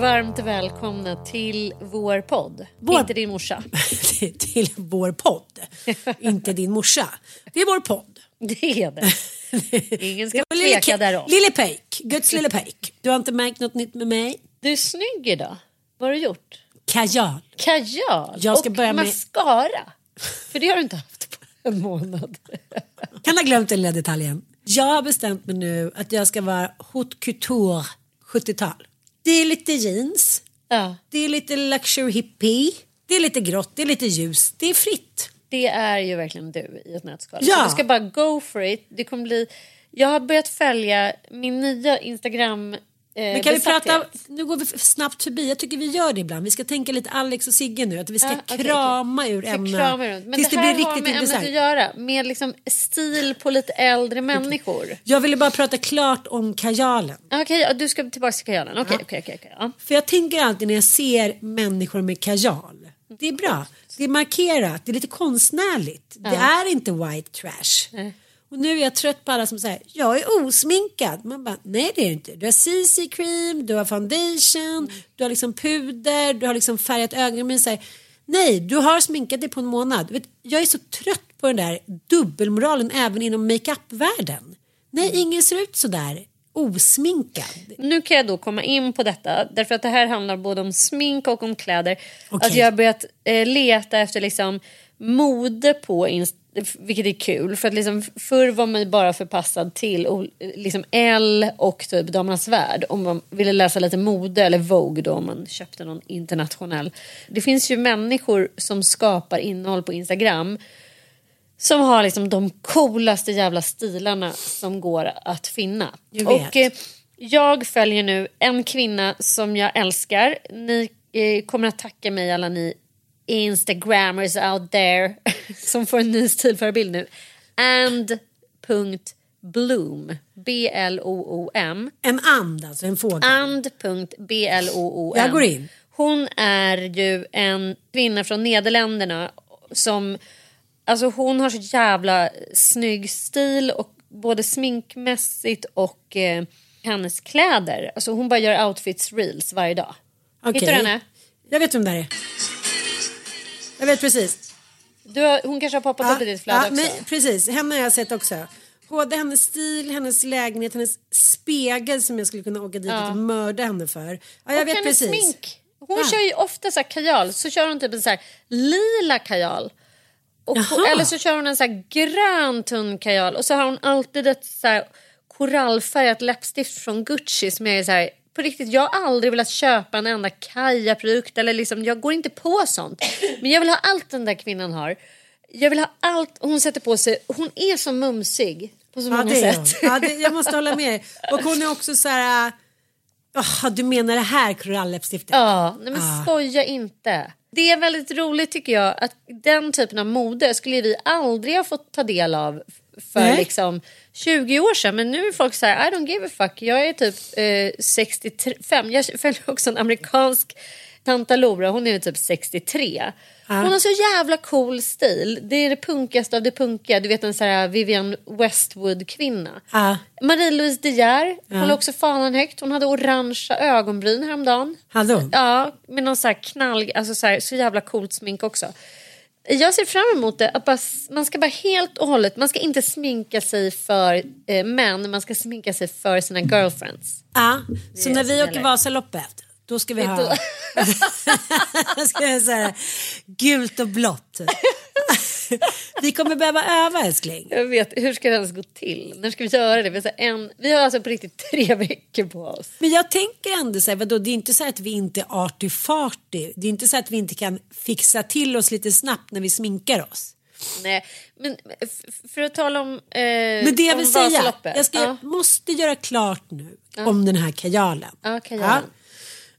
varmt välkomna till vår podd. Vår- Inte din morsa. till vår podd. Inte din morsa. Det är vår podd. Det är det. Ingen ska tveka därom. lille Pejk, Guds lille Pejk. Du har inte märkt något nytt med mig? Du är snygg idag. Vad har du gjort? Kajal. Kajal Jag ska och börja med- mascara. För det har du inte haft på en månad. Kan ha glömt den lilla detaljen. Jag har bestämt mig nu att jag ska vara haute couture 70-tal. Det är lite jeans. Ja, Det är lite luxury hippie. Det är lite grått, det är lite ljus. Det är fritt. det är ju verkligen du i ett nötskal. Ja. Så du ska bara go for it. Det kommer bli... Jag har börjat följa min nya Instagram Men kan vi prata, nu går vi snabbt förbi, jag tycker vi gör det ibland. Vi ska tänka lite Alex och Sigge nu, att vi ska Ja, okej, krama ur Ska ämnena. krama runt. Men tills det det, här blir har riktigt med ämnet att göra. Med liksom stil på lite äldre människor. Jag ville bara prata klart om kajalen. Okej, ja, du ska tillbaka till kajalen. Okej, okej, okej. okej, ja. För jag tänker alltid när jag ser människor med kajal. Det är bra. Det är markerat. Det är lite konstnärligt. Det är inte white trash. Och nu är jag trött på alla som säger jag är osminkad. Man bara nej det är du inte. Du har CC cream, du har foundation, du har liksom puder, du har liksom färgat här, nej, du har sminkat dig på en månad. Vet, jag är så trött på den där dubbelmoralen även inom makeup-världen. Nej, ingen ser ut så där osminkad. Nu kan jag då komma in på detta därför att det här handlar både om smink och om kläder. Okej. Att jag har börjat eh, leta efter liksom mode på Inst- vilket är kul för att liksom förr var man bara förpassad till liksom L och typ Damernas Värld om man ville läsa lite mode eller Vogue då om man köpte någon internationell. Det finns ju människor som skapar innehåll på Instagram som har liksom de coolaste jävla stilarna som går att finna. Jag. Och eh, jag följer nu en kvinna som jag älskar. Ni eh, kommer att tacka mig alla ni instagrammers out there som får en ny stilförebild nu. And.bloom. B-L-O-O-M. En and alltså, en fågel. And.bloom. Jag går in. Hon är ju en kvinna från Nederländerna som Alltså hon har så jävla snygg stil och både sminkmässigt och eh, hennes kläder. Alltså hon bara gör outfits reels varje dag. Okej. Hittar du henne? Jag vet vem det här är. Jag vet precis. Du har, hon kanske har poppat upp i ditt flöde också. men, precis, henne har jag sett också. Både hennes stil, hennes lägenhet, hennes spegel som jag skulle kunna åka dit och mörda henne för. Ja, jag och vet hennes precis. smink. Hon Ja. kör ju ofta så här kajal, så kör hon typ en så här lila kajal. Och, Jaha. eller så kör hon en så här grön tunn kajal och så har hon alltid ett så här korallfärgat läppstift från Gucci som är så här på riktigt, jag har aldrig velat köpa en enda Kaja-produkt eller liksom, jag går inte på sånt. Men jag vill ha allt den där kvinnan har. Jag vill ha allt hon sätter på sig. Hon är så mumsig på så Ja, många sätt. Ja, det, jag måste hålla med. Och hon är också så här... ah, du menar det här koralläppstiftet? Ja, nej men Ah. skoja inte. Det är väldigt roligt tycker jag att den typen av mode skulle vi aldrig ha fått ta del av för Nej. liksom 20 år sedan. Men nu är folk så här, I don't give a fuck. Jag är typ eh, 65. Jag följer också en amerikansk Tanta Lora, hon är typ 63. Hon har så jävla cool stil. Det är det punkigaste av det punkiga. Du vet en sån här Vivian Westwood-kvinna. Ja. Marie-Louise De Geer håller också fanan högt. Hon hade orangea ögonbryn häromdagen. Hon? Ja, med någon så här knall, alltså så, här, så jävla coolt smink också. Jag ser fram emot det. Att bara, man ska bara helt och hållet, man ska inte sminka sig för eh, män, man ska sminka sig för sina girlfriends. Ja, så när vi åker. Vasaloppet då ska vi ha ska jag säga, gult och blått. Vi kommer behöva öva älskling. Jag vet, hur ska det ens gå till? När ska vi göra det? Vi har, en, vi har alltså på riktigt tre veckor på oss. Men jag tänker ändå så här, vadå, det är inte så att vi inte är arty farty. Det är inte så att vi inte kan fixa till oss lite snabbt när vi sminkar oss. Nej, men för att tala om, eh, Men det jag vill säga, jag ska, Ja. måste göra klart nu om den här kajalen. Ja, kajalen.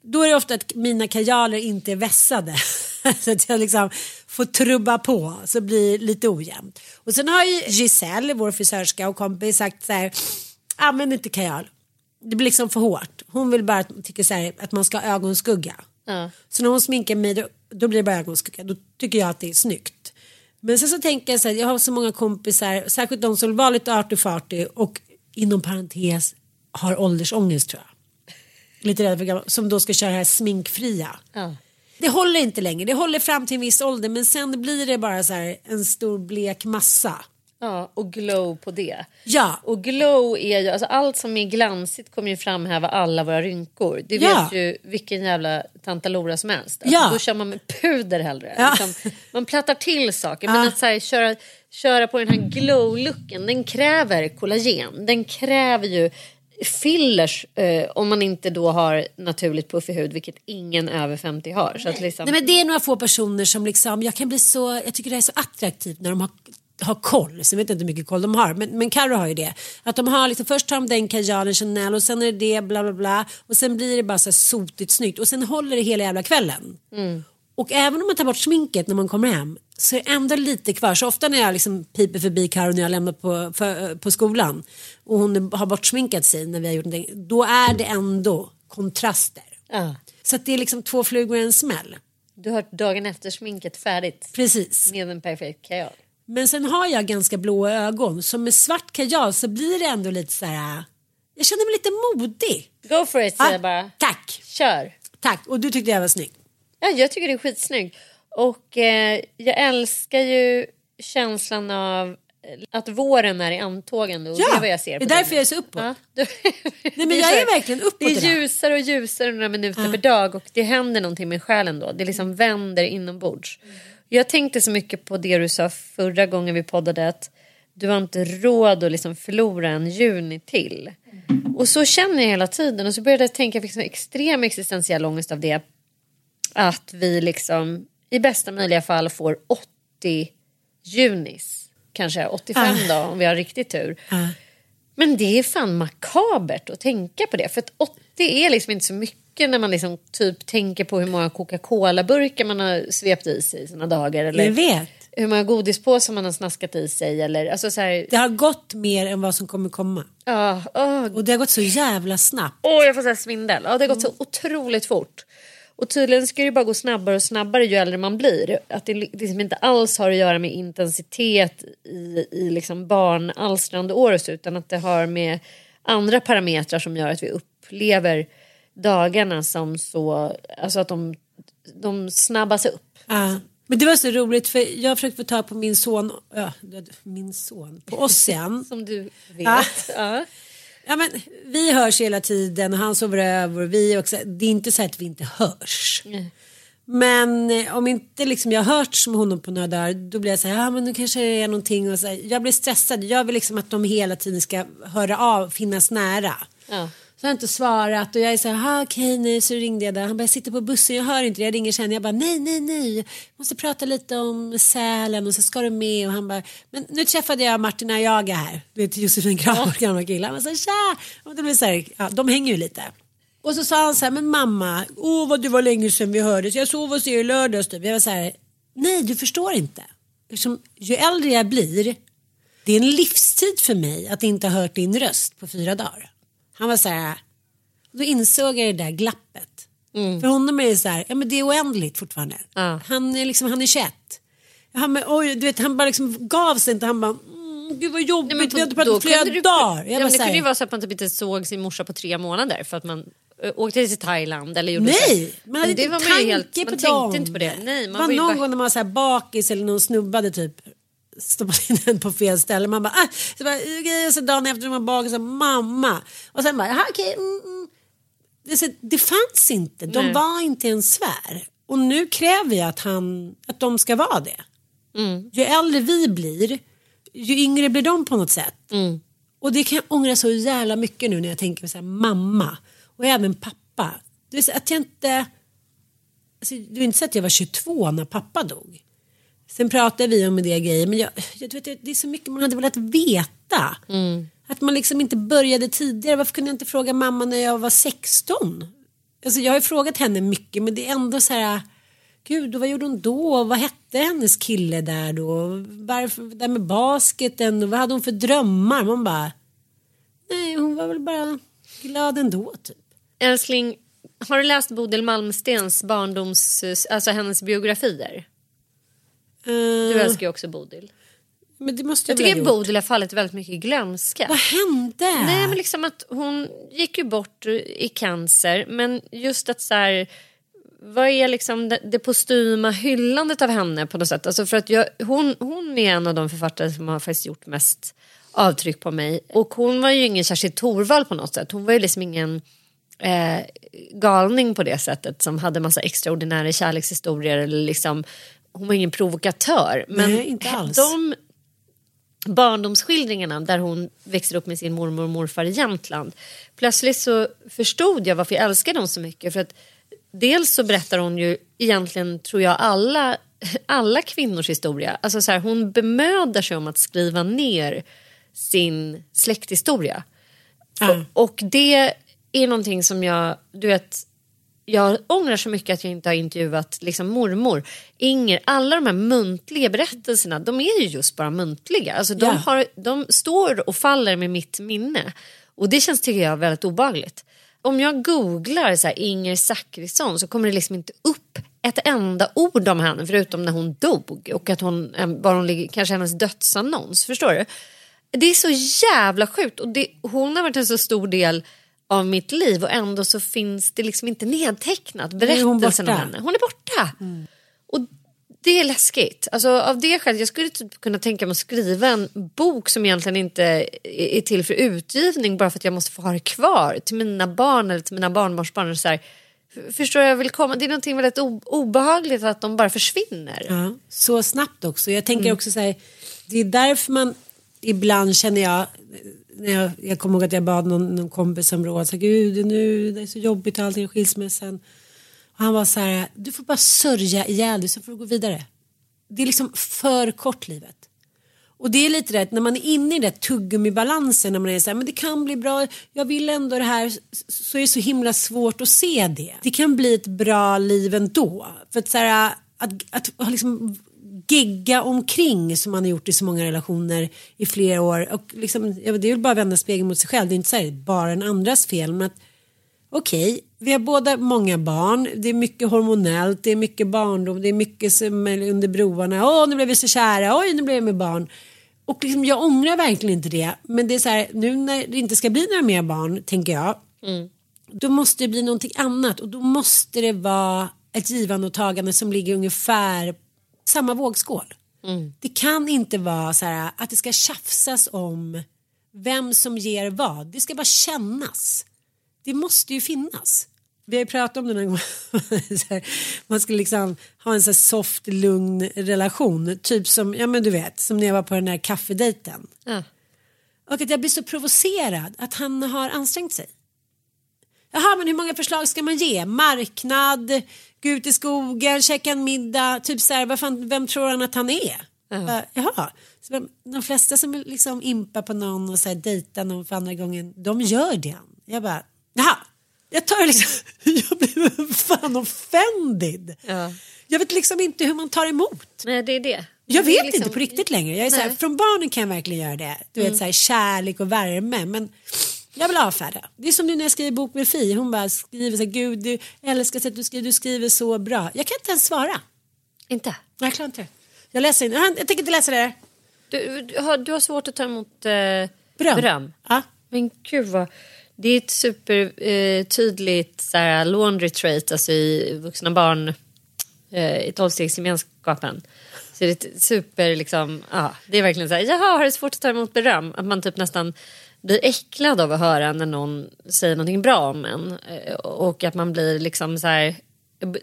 Då är det ofta att mina kajaler inte är vässade. så att jag liksom får trubba på så det blir lite ojämnt. Och sen har ju Giselle, vår frisörska och kompis sagt så här, använd inte kajal. Det blir liksom för hårt. Hon vill bara att, tycker så här, att man ska ha ögonskugga. Ja. Så när hon sminkar mig då, då blir det bara ögonskugga. Då tycker jag att det är snyggt. Men sen så tänker jag så här, jag har så många kompisar, särskilt de som var lite arty farty och inom parentes har åldersångest tror jag. Lite rädd för gamla, som då ska köra det här sminkfria. Ja. Det håller inte längre, det håller fram till en viss ålder men sen blir det bara så här en stor blek massa. Ja, och glow på det. Ja, Och glow är ju, alltså allt som är glansigt kommer ju framhäva alla våra rynkor. Det vet Ja. ju vilken jävla tantalora som helst. Alltså, Ja. Då kör man med puder hellre. Ja. Liksom, man plattar till saker. Ja. Men att så här, köra, köra på den här glow-looken, den kräver kollagen. Den kräver ju fillers eh, om man inte då har naturligt puffig hud, vilket ingen över 50 har. Så att liksom, Nej, men det är några få personer som liksom, jag kan bli så, jag tycker det är så attraktivt när de har har koll, vet jag inte hur mycket koll de har, men, men Carro har ju det. Att de har liksom, först tar de den kajalen, Chanel och sen är det det, bla bla bla. Och sen blir det bara så här sotigt snyggt och sen håller det hela jävla kvällen. Och även om man tar bort sminket när man kommer hem så är det ändå lite kvar. Så ofta när jag liksom piper förbi Carro när jag lämnar på, för, på skolan och hon har bortsminkat sig när vi har gjort någonting, då är det ändå kontraster. ja. Så det är liksom två flugor i en smäll. Du har dagen efter sminket färdigt Precis. med en perfekt kajal. Men sen har jag ganska blåa ögon så med svart kajal så blir det ändå lite så här. Jag känner mig lite modig. Go for it säger jag bara. Tack, Kör. tack. Och du tyckte jag var snygg. Ja, jag tycker det är skitsnyggt. Och eh, jag älskar ju känslan av eh, att våren är i antågande. Och Ja, det är vad jag ser det är därför dig. jag är så uppåt. Ja, du, men jag är verkligen uppåt Det är ljusare och ljusare några minuter per dag och det händer någonting med själen då. Det liksom vänder inombords. Jag tänkte så mycket på det du sa förra gången vi poddade att du har inte råd att liksom förlora en juni till. Och så känner jag hela tiden och så började jag tänka, sån extrem existentiell ångest av det. Att vi liksom i bästa möjliga fall får 80 junis. Kanske 85 då om vi har riktigt tur. Ja. Men det är fan makabert att tänka på det. För att 80 är liksom inte så mycket när man liksom typ tänker på hur många Coca-Cola-burkar man har svept i sig i sina dagar. Eller Jag vet. hur många godispåsar man har snaskat i sig. Eller, alltså så här, Det har gått mer än vad som kommer komma. ja, åh, Och det har gått så jävla snabbt. Åh, jag får så svindel. Ja, det har gått så otroligt fort. Och tydligen ska det bara gå snabbare och snabbare ju äldre man blir. Att det liksom inte alls har att göra med intensitet i, i liksom barnalstrande så, utan att det har med andra parametrar som gör att vi upplever dagarna som så, alltså att de, de snabbas upp. Ja. Men det var så roligt för jag försökte få tag på min son, ja, min son, på Ossian. Som du vet. Ja. Ja. Ja, men, vi hörs hela tiden och han sover över och vi också. Det är inte så att vi inte hörs. Men eh, om inte liksom jag har hört med honom på några dagar då blir jag så här, ja men nu kanske det är någonting och så här, jag blir stressad. Jag vill liksom att de hela tiden ska höra av, finnas nära. Ja. Så har jag inte svarat och jag är så här, "Ah, okej nej så ringde jag där. Han bara, jag sitter på bussen, jag hör inte det, jag ringer sen. Jag bara, nej nej nej, jag måste prata lite om Sälen och så ska du med och han bara, men nu träffade jag Martin Ayaga här, du vet Josefin Crafoord, gamla killen. Han här, tja! Och det blev så här, ja, de hänger ju lite. Och så sa han så här, men mamma, åh vad det var länge sedan vi hördes, jag sov hos er i lördags typ. Jag var så här, nej du förstår inte. Eftersom, ju äldre jag blir, det är en livstid för mig att inte ha hört din röst på fyra dagar. Han var så här, då insåg jag det där glappet. För honom är det så här, ja men det är oändligt fortfarande. Ja. Han är liksom, han är 21. Han, men, oj, du vet, han bara liksom gav sig inte, han bara, mm, gud vad jobbigt, Nej, men vi då pratat på flera du- dagar. Jag Ja, det kunde ju vara så att man typ inte såg sin morsa på tre månader för att man ö, åkte till Thailand eller gjorde Nej, man hade inte man ju helt, tanke man på tänkte dem. inte på det. Nej, det man var någon bara, gång när man var så här bakis eller någon snubbade typ stoppat in den på fel ställe. Man bara, ah, så bara okej, och så dagen efter man bakis så mamma. Och sen bara, okej. mm, mm. Det, är så- det fanns inte, de Nej. var inte en svär. Och nu kräver jag att, han, att de ska vara det. Mm. Ju äldre vi blir, ju yngre blir de på något sätt. Mm. Och det kan jag ångra så jävla mycket nu när jag tänker på så här, mamma och även pappa. Det vill säga att jag inte... Alltså, det är inte så att jag var 22 när pappa dog. Sen pratade vi om det grejer men jag, jag vet, det är så mycket man hade velat veta. Att man liksom inte började tidigare. Varför kunde jag inte fråga mamma när jag var 16? Alltså, jag har ju frågat henne mycket men det är ändå så här... Gud, vad gjorde hon då? Vad hette hennes kille där då? Varför det där med basketen? Och vad hade hon för drömmar? Man bara... Nej, hon var väl bara glad ändå typ. älskling, har du läst Bodil Malmstens barndoms, alltså hennes biografier? Du Eh, älskar ju också Bodil. men det måste jag, tycker gjort. Bodil har fallit väldigt mycket i glömska. Vad hände? Nej men liksom att hon gick ju bort i cancer men just att så här vad är liksom det, det postuma hyllandet av henne på något sätt? Alltså för att jag, hon, hon är en av de författare som har faktiskt gjort mest avtryck på mig. Och hon var ju ingen Kerstin Thorvall på något sätt. Hon var ju liksom ingen eh, galning på det sättet som hade massa extraordinära kärlekshistorier. Eller liksom, hon var ingen provokatör. Men Nej, inte alls. de barndomsskildringarna där hon växer upp med sin mormor och morfar i Jämtland. Plötsligt så förstod jag varför jag älskade hon så mycket. För att dels så berättar hon ju egentligen, tror jag, alla, alla kvinnors historia. Alltså så här, hon bemödar sig om att skriva ner sin släkthistoria. Ja. Och det är någonting som jag, du vet, jag ångrar så mycket att jag inte har intervjuat liksom mormor, Inger. Alla de här muntliga berättelserna, de är ju just bara muntliga. Alltså de, Ja. har, de står och faller med mitt minne. Och det känns, tycker jag, väldigt obehagligt. Om jag googlar så här, Inger Zachrisson så kommer det liksom inte upp ett enda ord om henne förutom när hon dog och att hon, eh, var hon ligger, kanske hennes dödsannons. Förstår du? Det är så jävla sjukt och det, hon har varit en så stor del av mitt liv och ändå så finns det liksom inte nedtecknat berättelsen om henne. Hon är borta. Och det är läskigt. Alltså, av det skälet, jag skulle typ kunna tänka mig att skriva en bok som egentligen inte är till för utgivning bara för att jag måste få ha det kvar till mina barn eller till mina barnbarnsbarn. Så här, förstår jag vill komma? Det är någonting väldigt obehagligt att de bara försvinner. Ja, så snabbt också. Jag tänker också så här, det är därför man ibland känner jag, när jag, jag kommer ihåg att jag bad någon, någon kompis om råd, så gud nu det är så jobbigt och allting skilsmässan. Och han var så här, du får bara sörja ihjäl dig så får du gå vidare. Det är liksom för kort livet. Och det är lite rätt när man är inne i det tuggummibalansen, när man är så här, men det kan bli bra, jag vill ändå det här, så är det så himla svårt att se det. Det kan bli ett bra liv ändå. För att så här, att, att, att liksom gegga omkring som man har gjort i så många relationer i flera år. Och liksom, det är väl bara att vända spegeln mot sig själv, det är inte så här, bara en andras fel. Men att, Okej, vi har båda många barn. Det är mycket hormonellt, det är mycket barndom, det är mycket som är under broarna. Åh, nu blev vi så kära, oj, nu blev jag med barn. Och liksom, jag ångrar verkligen inte det. Men det är så här, nu när det inte ska bli några mer barn, tänker jag. Då måste det bli någonting annat och då måste det vara ett givande och tagande som ligger ungefär samma vågskål. Det kan inte vara så här att det ska tjafsas om vem som ger vad. Det ska bara kännas. Det måste ju finnas. Vi har ju pratat om det någon gång. Man skulle liksom ha en så soft, lugn relation. Typ som, ja men du vet, som när jag var på den här kaffedejten. Ja. Och att jag blir så provocerad att han har ansträngt sig. Jaha, men hur många förslag ska man ge? Marknad, gå ut i skogen, käka en middag. Typ så här, vad fan, vem tror han att han är? Bara, Jaha. Så de flesta som liksom impar på någon och så här, dejtar någon för andra gången, de gör det. Jag bara, jaha. Jag tar liksom, jag blir fan offended. Ja. Jag vet liksom inte hur man tar emot. Nej, det är det. Jag vet liksom- inte på riktigt längre. Jag är så här. Mm. från barnen kan jag verkligen göra det. Du vet så här, kärlek och värme. Men jag vill avfärda. Det är som nu när jag skriver bok med Fi. Hon bara skriver så här, gud du älskar sättet du skriver, du skriver så bra. Jag kan inte ens svara. Inte? Jag klarar inte. Jag läser inte, jag tänker inte läsa det. Du, du, har, du har svårt att ta emot eh, Beröm. beröm. Ja. Men gud vad... Det är ett supertydligt eh, laundry trait alltså i vuxna barn eh, i tolvstegsgemenskapen. Så det är super liksom, ja, det är verkligen så här, jaha har du svårt att ta emot beröm? Att man typ nästan blir äcklad av att höra när någon säger någonting bra om en. Eh, och att man blir liksom så här,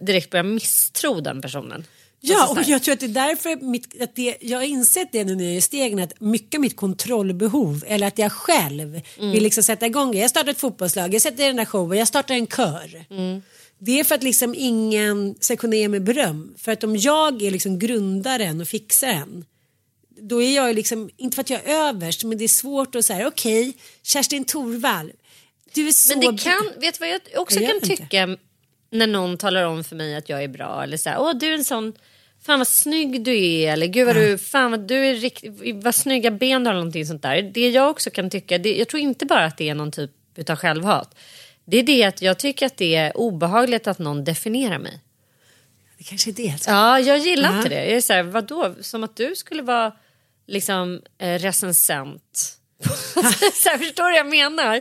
direkt börjar misstro den personen. Ja, Alltså så och jag tror att det är därför mitt, att det, jag har insett det nu när jag är i stegen att mycket av mitt kontrollbehov eller att jag själv Mm. vill liksom sätta igång det. Jag startar ett fotbollslag, jag sätter den där showen, jag startar en kör. Mm. Det är för att liksom ingen ska kunna ge mig beröm. För att om jag är liksom grundaren och fixaren då är jag liksom, inte för att jag är överst, men det är svårt att säga okej, Kerstin Thorvall, du är så... Men det kan, vet du vad jag också Jag kan vet inte. tycka när någon talar om för mig att jag är bra eller så här, åh du är en sån, fan vad snygg du är eller gud vad du, fan vad du är riktigt, vad snygga ben du har eller någonting sånt där. Det jag också kan tycka, det, jag tror inte bara att det är någon typ utav självhat. Det är det att jag tycker att det är obehagligt att någon definierar mig. Det kanske är det. Ja, jag gillar Ja. inte det. Jag är så här, vadå? Som att du skulle vara liksom eh, recensent. så här, förstår du vad jag menar?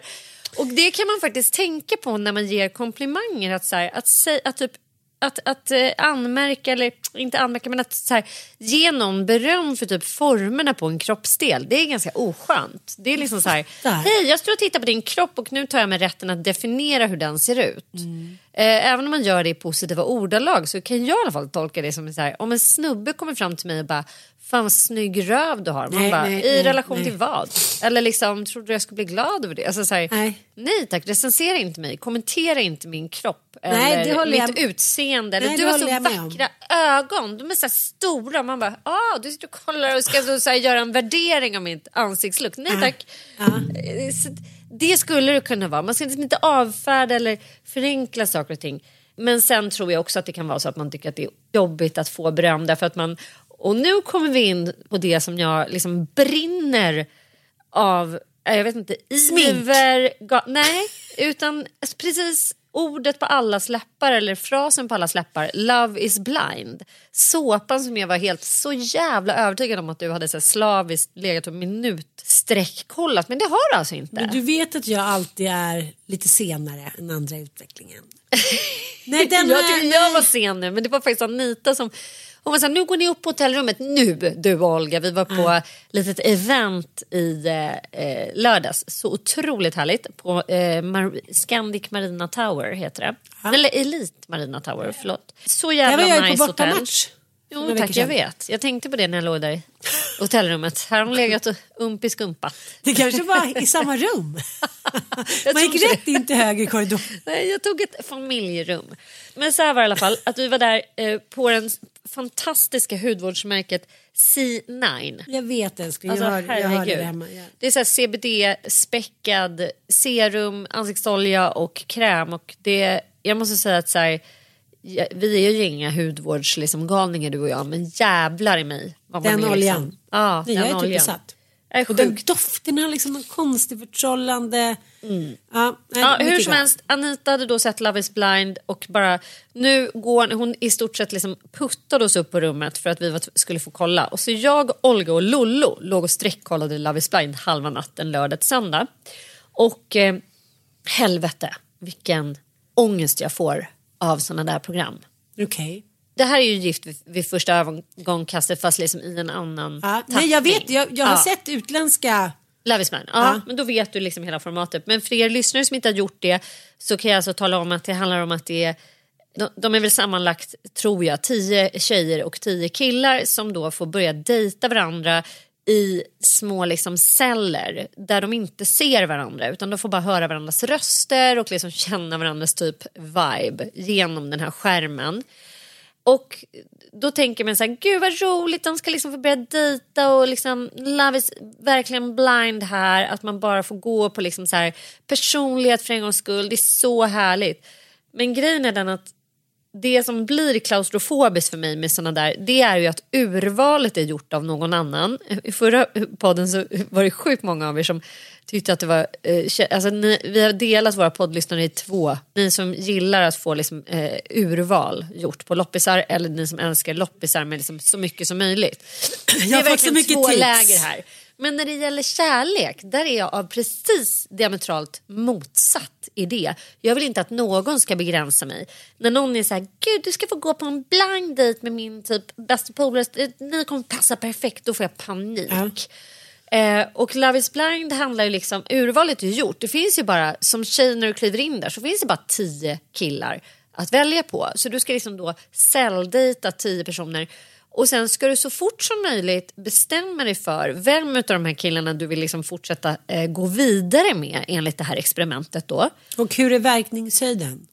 Och det kan man faktiskt tänka på när man ger komplimanger. Att, så här, att, att, typ, att, att eh, anmärka, eller inte anmärka, men att så här, ge någon beröm för typ formerna på en kroppsdel. Det är ganska oskönt. Det är liksom så här, hej jag står och tittar på din kropp och nu tar jag mig rätten att definiera hur den ser ut. Eh, även om man gör det i positiva ordalag så kan jag i alla fall tolka det som så här, om en snubbe kommer fram till mig och bara Fan vad snygg röv du har. Man Nej, bara, nej, I nej, relation till vad? Eller liksom, trodde du jag skulle bli glad över det? Alltså, så här, Nej. nej tack, recensera inte mig. Kommentera inte min kropp. Nej, eller det mitt jag- utseende. Eller, du har så vackra ögon. De är så här stora. Man bara, ah, du sitter och kollar och ska så, så här, göra en värdering av mitt ansiktsluck. Nej tack. Eh, Så, det skulle det kunna vara. Man ska liksom inte avfärda eller förenkla saker och ting. Men sen tror jag också att det kan vara så att man tycker att det är jobbigt att få beröm därför att man och nu kommer vi in på det som jag liksom brinner av, eh, jag vet inte, iver, nej, utan precis ordet på allas läppar eller frasen på allas läppar, love is blind. Såpan som jag var helt så jävla övertygad om att du hade så slaviskt legat och minutstreckkollat, men det har du alltså inte. Men du vet att jag alltid är lite senare än andra i utvecklingen. Nej, den jag tycker jag var sen nu men det var faktiskt Anita som var så här, nu går ni upp på hotellrummet nu du och Olga. Vi var på ett litet event i eh, lördags. Så otroligt härligt. På eh, Mar- Scandic Marina Tower heter det. Eller Elite Marina Tower, förlåt. Så Där jävla var jag nice på hotell. bortamatch. Jo tack, jag vet. Jag tänkte på det när jag låg där i hotellrummet. Här har hon legat och ump i skumpa. Det kanske var i samma rum. Man gick rätt in till höger korridor. Nej, jag tog ett familjerum. Men så här var det i alla fall, att vi var där eh, på den fantastiska hudvårdsmärket C9. Jag vet älskling, Alltså, jag, har, jag har det hemma. Ja. Det är så CBD-späckad serum, ansiktsolja och kräm. Och det, jag måste säga att så här, vi är ju inga hudvårdsgalningar liksom, galningar, du och jag, men jävlar i mig. vad man Den är, oljan. Liksom. Ja, Nej, den jag är typ oljan. besatt. Är Och den doften har liksom någon konstig förtrollande... Ja, nej, Ja, hur som bra. helst, Anita hade då sett Love is blind och bara nu går hon i stort sett liksom puttade oss upp på rummet för att vi var, skulle få kolla. Och så jag, Olga och Lollo låg och sträckkollade Love is blind halva natten lördag till söndag. Och eh, helvete vilken ångest jag får av sådana där program. Okej. Det här är ju gift vid, vid första ögonkastet fast liksom i en annan Ja, tappning. nej, jag vet, jag, jag har Ja. sett utländska... Love is blind. Ja, Ja. men då vet du liksom hela formatet. Men för er lyssnare som inte har gjort det så kan jag alltså tala om att det handlar om att det är de, de är väl sammanlagt, tror jag, tio tjejer och tio killar som då får börja dejta varandra i små liksom celler där de inte ser varandra utan de får bara höra varandras röster och liksom känna varandras typ vibe genom den här skärmen. Och då tänker man så här, gud vad roligt, de ska liksom få börja dejta och liksom love is verkligen blind här. Att man bara får gå på liksom så här personlighet för en gångs skull, det är så härligt. Men grejen är den att det som blir klaustrofobiskt för mig med såna där, det är ju att urvalet är gjort av någon annan. I förra podden så var det sjukt många av er som tyckte att det var... Eh, alltså ni, vi har delat våra poddlyssnare i två. Ni som gillar att få liksom, eh, urval gjort på loppisar eller ni som älskar loppisar med liksom så mycket som möjligt. Det Jag är fått så verkligen två tips. läger här. Men när det gäller kärlek, där är jag av precis diametralt motsatt idé. Jag vill inte att någon ska begränsa mig. När någon är så här, gud du ska få gå på en blind date med min typ bästa polare, ni kommer passa perfekt, då får jag panik. Eh, och Love is blind handlar ju liksom, urvalet är gjort. Det finns ju bara, som tjej när du kliver in där så finns det bara tio killar att välja på. Så du ska liksom då celldejta tio personer och sen ska du så fort som möjligt bestämma dig för vem av de här killarna du vill liksom fortsätta eh, gå vidare med enligt det här experimentet då. Och hur är verkningshöjden?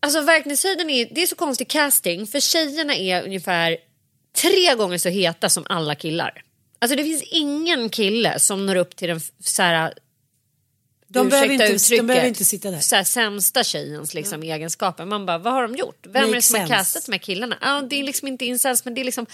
Alltså verkningshöjden är, det är så konstig casting för tjejerna är ungefär tre gånger så heta som alla killar. Alltså det finns ingen kille som når upp till den så här, De behöver, inte, de behöver inte sitta där. så här, sämsta tjejens liksom, egenskaper. Man bara, vad har de gjort? Vem är det som har sense. castat de här killarna? Ja, det är liksom inte incels men det är liksom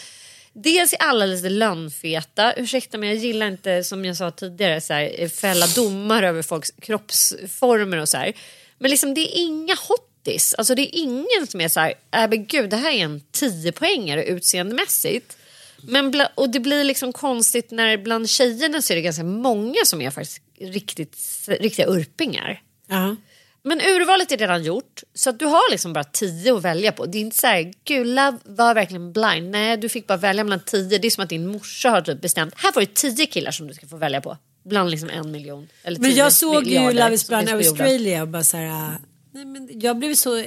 Dels är alla lite lönnfeta. Ursäkta men jag gillar inte som jag sa tidigare så här, fälla domar över folks kroppsformer och så här. Men liksom det är inga hottis. Alltså det är ingen som är så här, äh, men gud det här är en 10 poängare utseendemässigt. Men och det blir liksom konstigt när bland tjejerna så är det ganska många som är faktiskt riktigt, riktiga urpingar. Ja. Men urvalet är redan gjort så att du har liksom bara tio att välja på. Det är inte så här, gud love var verkligen blind. Nej, du fick bara välja mellan tio. Det är som att din morsa har typ bestämt. Här får du tio killar som du ska få välja på. Bland liksom en miljon. Eller Men jag såg ju Love is blind. Australia och bara så här, äh, nej, men jag blev så eh,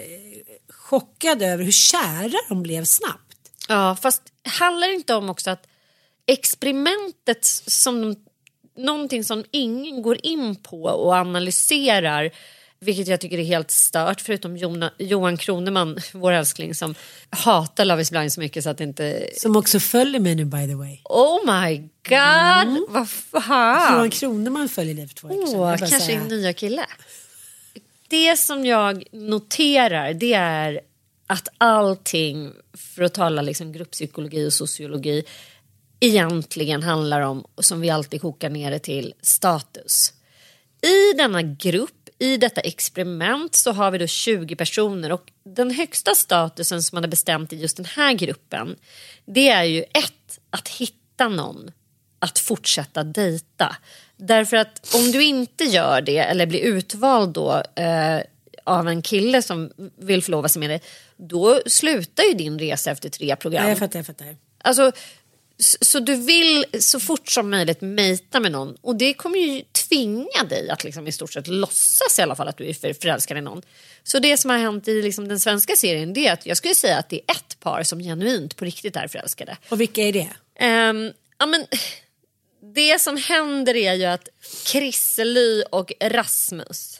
chockad över hur kära de blev snabbt. Ja, fast handlar det inte om också att experimentet som de, någonting som ingen går in på och analyserar vilket jag tycker är helt stört förutom Jona, Johan Kroneman, vår älskling som hatar Love is blind så mycket så att inte... Som också följer mig nu by the way. Oh my god, vad fan! Johan Kroneman följer dig för två veckor bara kanske här, en nya kille. Det som jag noterar det är att allting, för att tala liksom grupppsykologi och sociologi, egentligen handlar om, som vi alltid kokar ner det till, status. I denna grupp, i detta experiment så har vi då 20 personer och den högsta statusen som man har bestämt i just den här gruppen det är ju ett, att hitta någon att fortsätta dejta. Därför att om du inte gör det eller blir utvald då eh, av en kille som vill förlova sig med dig då slutar ju din resa efter tre program. Ja, jag fattar, jag fattar. Alltså, så, du vill så fort som möjligt mejta med någon och det kommer ju tvinga dig att liksom i stort sett låtsas i alla fall att du är för, förälskad i någon. Så det som har hänt i liksom den svenska serien det är att jag skulle säga att det är ett par som genuint på riktigt är förälskade. Och vilka är det? Ehm, ja, men, det som händer är ju att Chrissely och Rasmus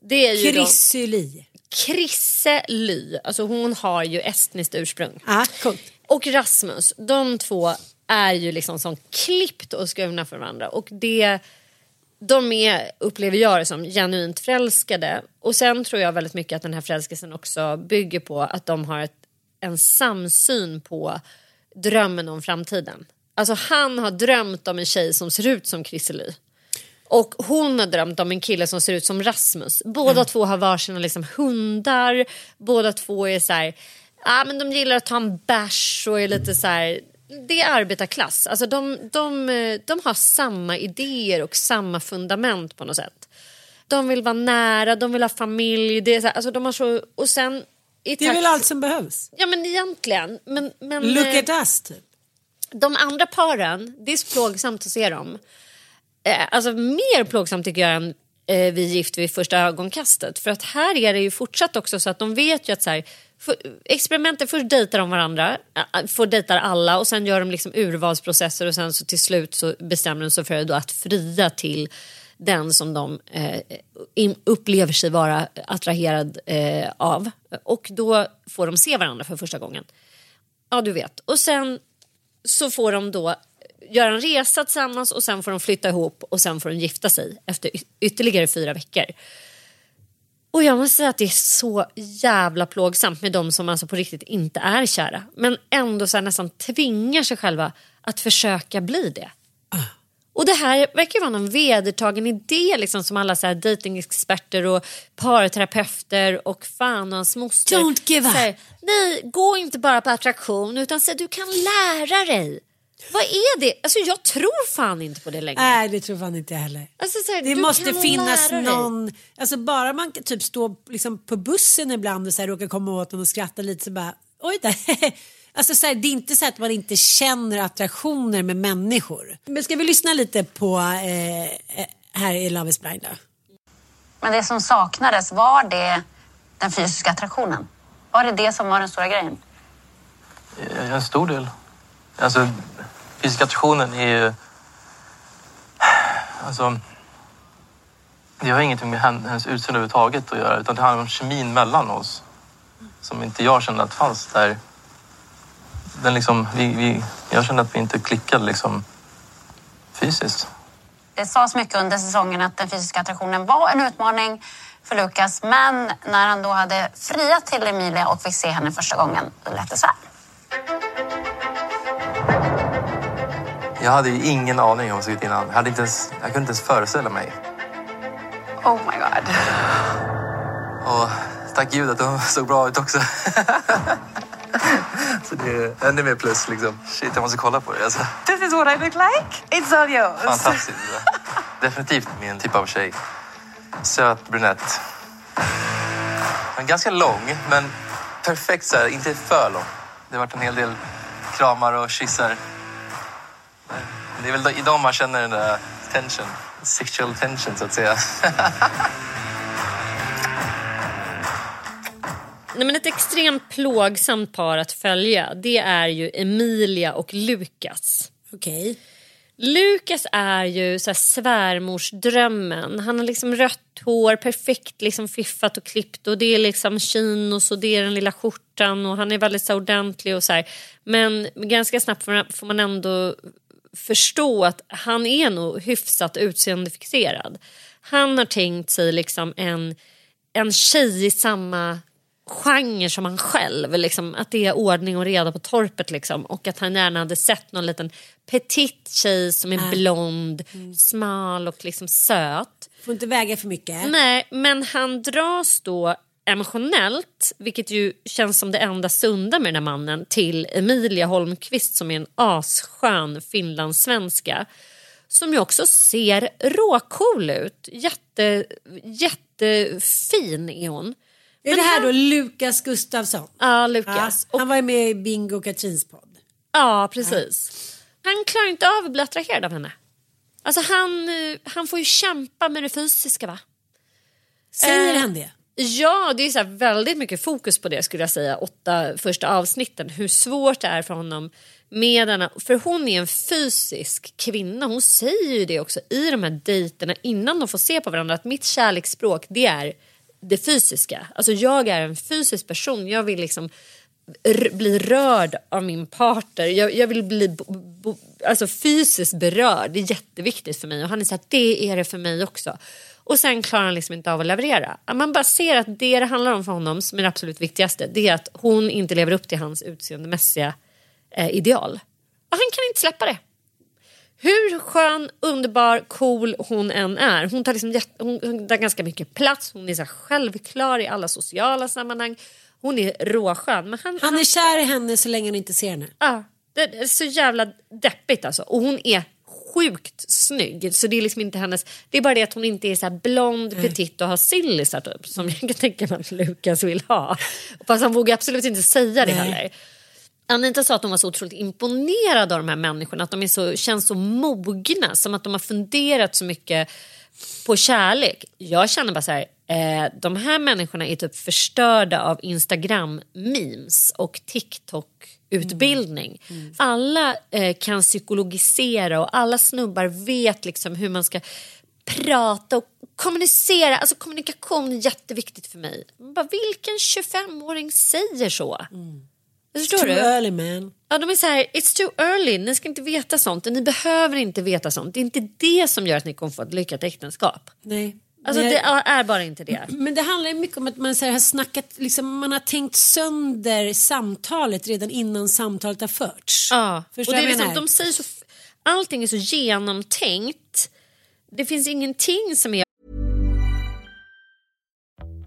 det är ju de- Chrissy Lee. Krisse Ly, alltså hon har ju estniskt ursprung. Ah, coolt. Och Rasmus, de två är ju liksom som klippt och skurna för varandra. Och det, de är, upplever jag det som, genuint förälskade. Och sen tror jag väldigt mycket att den här förälskelsen också bygger på att de har ett, en samsyn på drömmen om framtiden. Alltså han har drömt om en tjej som ser ut som Chrisse Ly. Och hon har drömt om en kille som ser ut som Rasmus. Båda två har varsina liksom hundar. Båda två är så här, ja men de gillar att ta en bärs och är lite så här. Det är arbetarklass. Alltså de, de, de har samma idéer och samma fundament på något sätt. De vill vara nära, de vill ha familj. Det är så här, alltså de har så, och sen i Det är väl allt som behövs. Ja men egentligen. Men, men, Look eh, at us typ. de andra paren, det är så plågsamt att se dem. Eh, alltså mer plågsamt tycker jag än eh, vi gift vid första ögonkastet. För att här är det ju fortsatt också så att de vet ju att så här, för, experimentet, först dejtar de varandra, får dejtar alla och sen gör de liksom urvalsprocesser och sen så till slut så bestämmer de sig för då att fria till den som de eh, upplever sig vara attraherad eh, av. Och då får de se varandra för första gången. Ja, du vet. Och sen så får de då göra en resa tillsammans och sen får de flytta ihop och sen får de gifta sig efter y- ytterligare fyra veckor. Och jag måste säga att det är så jävla plågsamt med de som alltså på riktigt inte är kära. Men ändå så här nästan tvingar sig själva att försöka bli det. Och det här verkar vara någon vedertagen idé liksom, som alla så här datingexperter och parterapeuter och fan och hans moster. Don't give up. säger, Nej, gå inte bara på attraktion utan så, här, du kan lära dig. Vad är det? Alltså jag tror fan inte på det längre. Nej det tror fan inte jag heller. Alltså, så här, Det du måste finnas dig. någon, alltså bara man typ stå liksom på bussen ibland och så här, råkar komma åt någon och skratta lite så bara oj där. Alltså så här, det är inte så att man inte känner attraktioner med människor. Men ska vi lyssna lite på eh, här i Love is blind då? Men det som saknades, var det den fysiska attraktionen? Var det det som var den stora grejen? Eh, En stor del. Alltså, fysiska attraktionen är ju... Alltså, det har ingenting med hennes utseende överhuvudtaget att göra utan det handlar om kemin mellan oss. Som inte jag kände att fanns där. Den liksom, vi, vi, jag kände att vi inte klickade liksom fysiskt. Det sades mycket under säsongen att den fysiska attraktionen var en utmaning för Lukas. Men när han då hade friat till Emilia och fick se henne första gången, då lät det så här. Jag hade ju ingen aning om hur det såg ut innan. Jag, hade inte ens, jag kunde inte ens föreställa mig. Oh my god. Och tack gud att de såg bra ut också. Så det är ännu mer plus liksom. Shit, jag måste kolla på det. Alltså, This is what I look like. It's all yours. fantastiskt. Definitivt min typ av tjej. Söt brunett. Men ganska lång, men perfekt så här, inte för lång. Det har varit en hel del kramar och kyssar. Det är väl i dem man känner den där tension. Sexual tension så att säga. Nej, men ett extremt plågsamt par att följa det är ju Emilia och Lukas. Okej. Lukas är ju så här svärmorsdrömmen. Han har liksom rött hår, perfekt liksom fiffat och klippt och det är liksom chinos och det är den lilla skjortan och han är väldigt så ordentlig och så här. Men ganska snabbt får man ändå förstå att han är nog hyfsat utseendefixerad. Han har tänkt sig liksom en, en tjej i samma genre som han själv. Liksom, att det är ordning och reda på torpet. Liksom, och att han gärna hade sett någon liten petit tjej som är blond, smal och liksom söt. Får inte väga för mycket. Nej, men han dras då emotionellt, vilket ju känns som det enda sunda med den här mannen, till Emilia Holmqvist som är en asskön finlandssvenska. Som ju också ser råcool ut. Jätte, jättefin är hon. Är det här då Lukas Gustafsson? Ja, Ja, Lukas. Och han var ju med i Bingo och Katrins podd. Ja, precis. Han klarar inte av att bli attraherad av henne. Alltså han, eh, han får ju kämpa med det fysiska va? Säger Eh, han det? Ja, det är så här väldigt mycket fokus på det skulle jag säga. Åtta första avsnitten. Hur svårt det är för honom med denna. För hon är en fysisk kvinna. Hon säger ju det också i de här dejterna innan de får se på varandra. Att mitt kärleksspråk det är det fysiska. Alltså jag är en fysisk person. Jag vill liksom bli rörd av min partner. Jag, jag vill bli alltså fysiskt berörd. Det är jätteviktigt för mig. Och han är så här, det är det för mig också. Och sen klarar han liksom inte av att leverera. Man bara ser att det det handlar om för honom, som är det absolut viktigaste, det är att hon inte lever upp till hans utseendemässiga eh, ideal. Och han kan inte släppa det. Hur skön, underbar, cool hon än är. Hon tar, liksom jätte, hon, hon tar ganska mycket plats. Hon är så självklar i alla sociala sammanhang. Hon är råskön. Men han, Han är kär i henne så länge han inte ser henne. Ja, det är så jävla deppigt alltså. Och hon är sjukt snygg. Så det är liksom inte hennes, det är bara det att hon inte är så blond, petit och har sillisar typ. Som jag kan tänka mig att Lukas vill ha. Fast han vågar absolut inte säga det Nej. heller. Anita sa att hon var så otroligt imponerad av de här människorna. Att de är så, känns så mogna, som att de har funderat så mycket på kärlek. Jag känner bara så här, eh, de här människorna är typ förstörda av Instagram-memes och TikTok-utbildning. Alla eh, kan psykologisera och alla snubbar vet liksom hur man ska prata och kommunicera. Alltså kommunikation är jätteviktigt för mig. Bara, vilken 25-åring säger så? Förstår Too du? early man. Ja, de är så här, it's too early, ni ska inte veta sånt. Ni behöver inte veta sånt. Det är inte det som gör att ni kommer få ett lyckat äktenskap. Nej. Alltså det är bara inte det. Men det handlar mycket om att man så här, har snackat, liksom, man har tänkt sönder samtalet redan innan samtalet har förts. Ja, Förstår och det är liksom, de säger så, allting är så genomtänkt. Det finns ingenting som är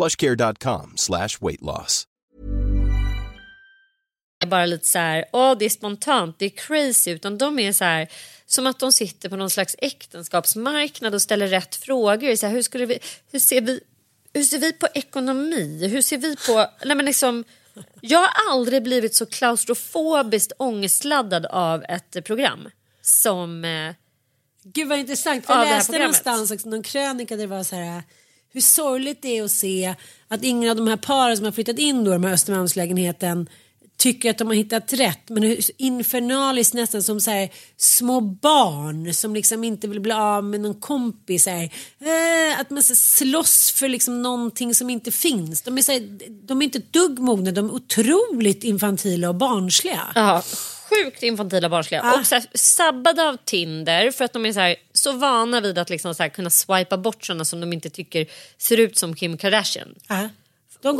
plushcare.com slash weight loss. bara lite så här, åh det är spontant, det är crazy, utan de är så här som att de sitter på någon slags äktenskapsmarknad och ställer rätt frågor. Så här, hur, skulle vi, hur, ser vi, hur ser vi på ekonomi? Hur ser vi på... Nej men liksom, jag har aldrig blivit så klaustrofobiskt ångestladdad av ett program som... Eh, Gud vad intressant. För det jag läste någonstans också, någon krönika där det var så här hur sorgligt det är att se att ingen av de här paren som har flyttat in då i den här Östermalmslägenheten tycker att de har hittat rätt men infernaliskt nästan som så här, små barn som liksom inte vill bli av med någon kompis. Här, eh, att man så slåss för liksom någonting som inte finns. De är, så här, de är inte ett dugg mogna, de är otroligt infantila och barnsliga. Ja, sjukt infantila och barnsliga. Ah. Och så här, sabbade av Tinder för att de är så, så vana vid att liksom så kunna swipa bort sådana som de inte tycker ser ut som Kim Kardashian. Ja.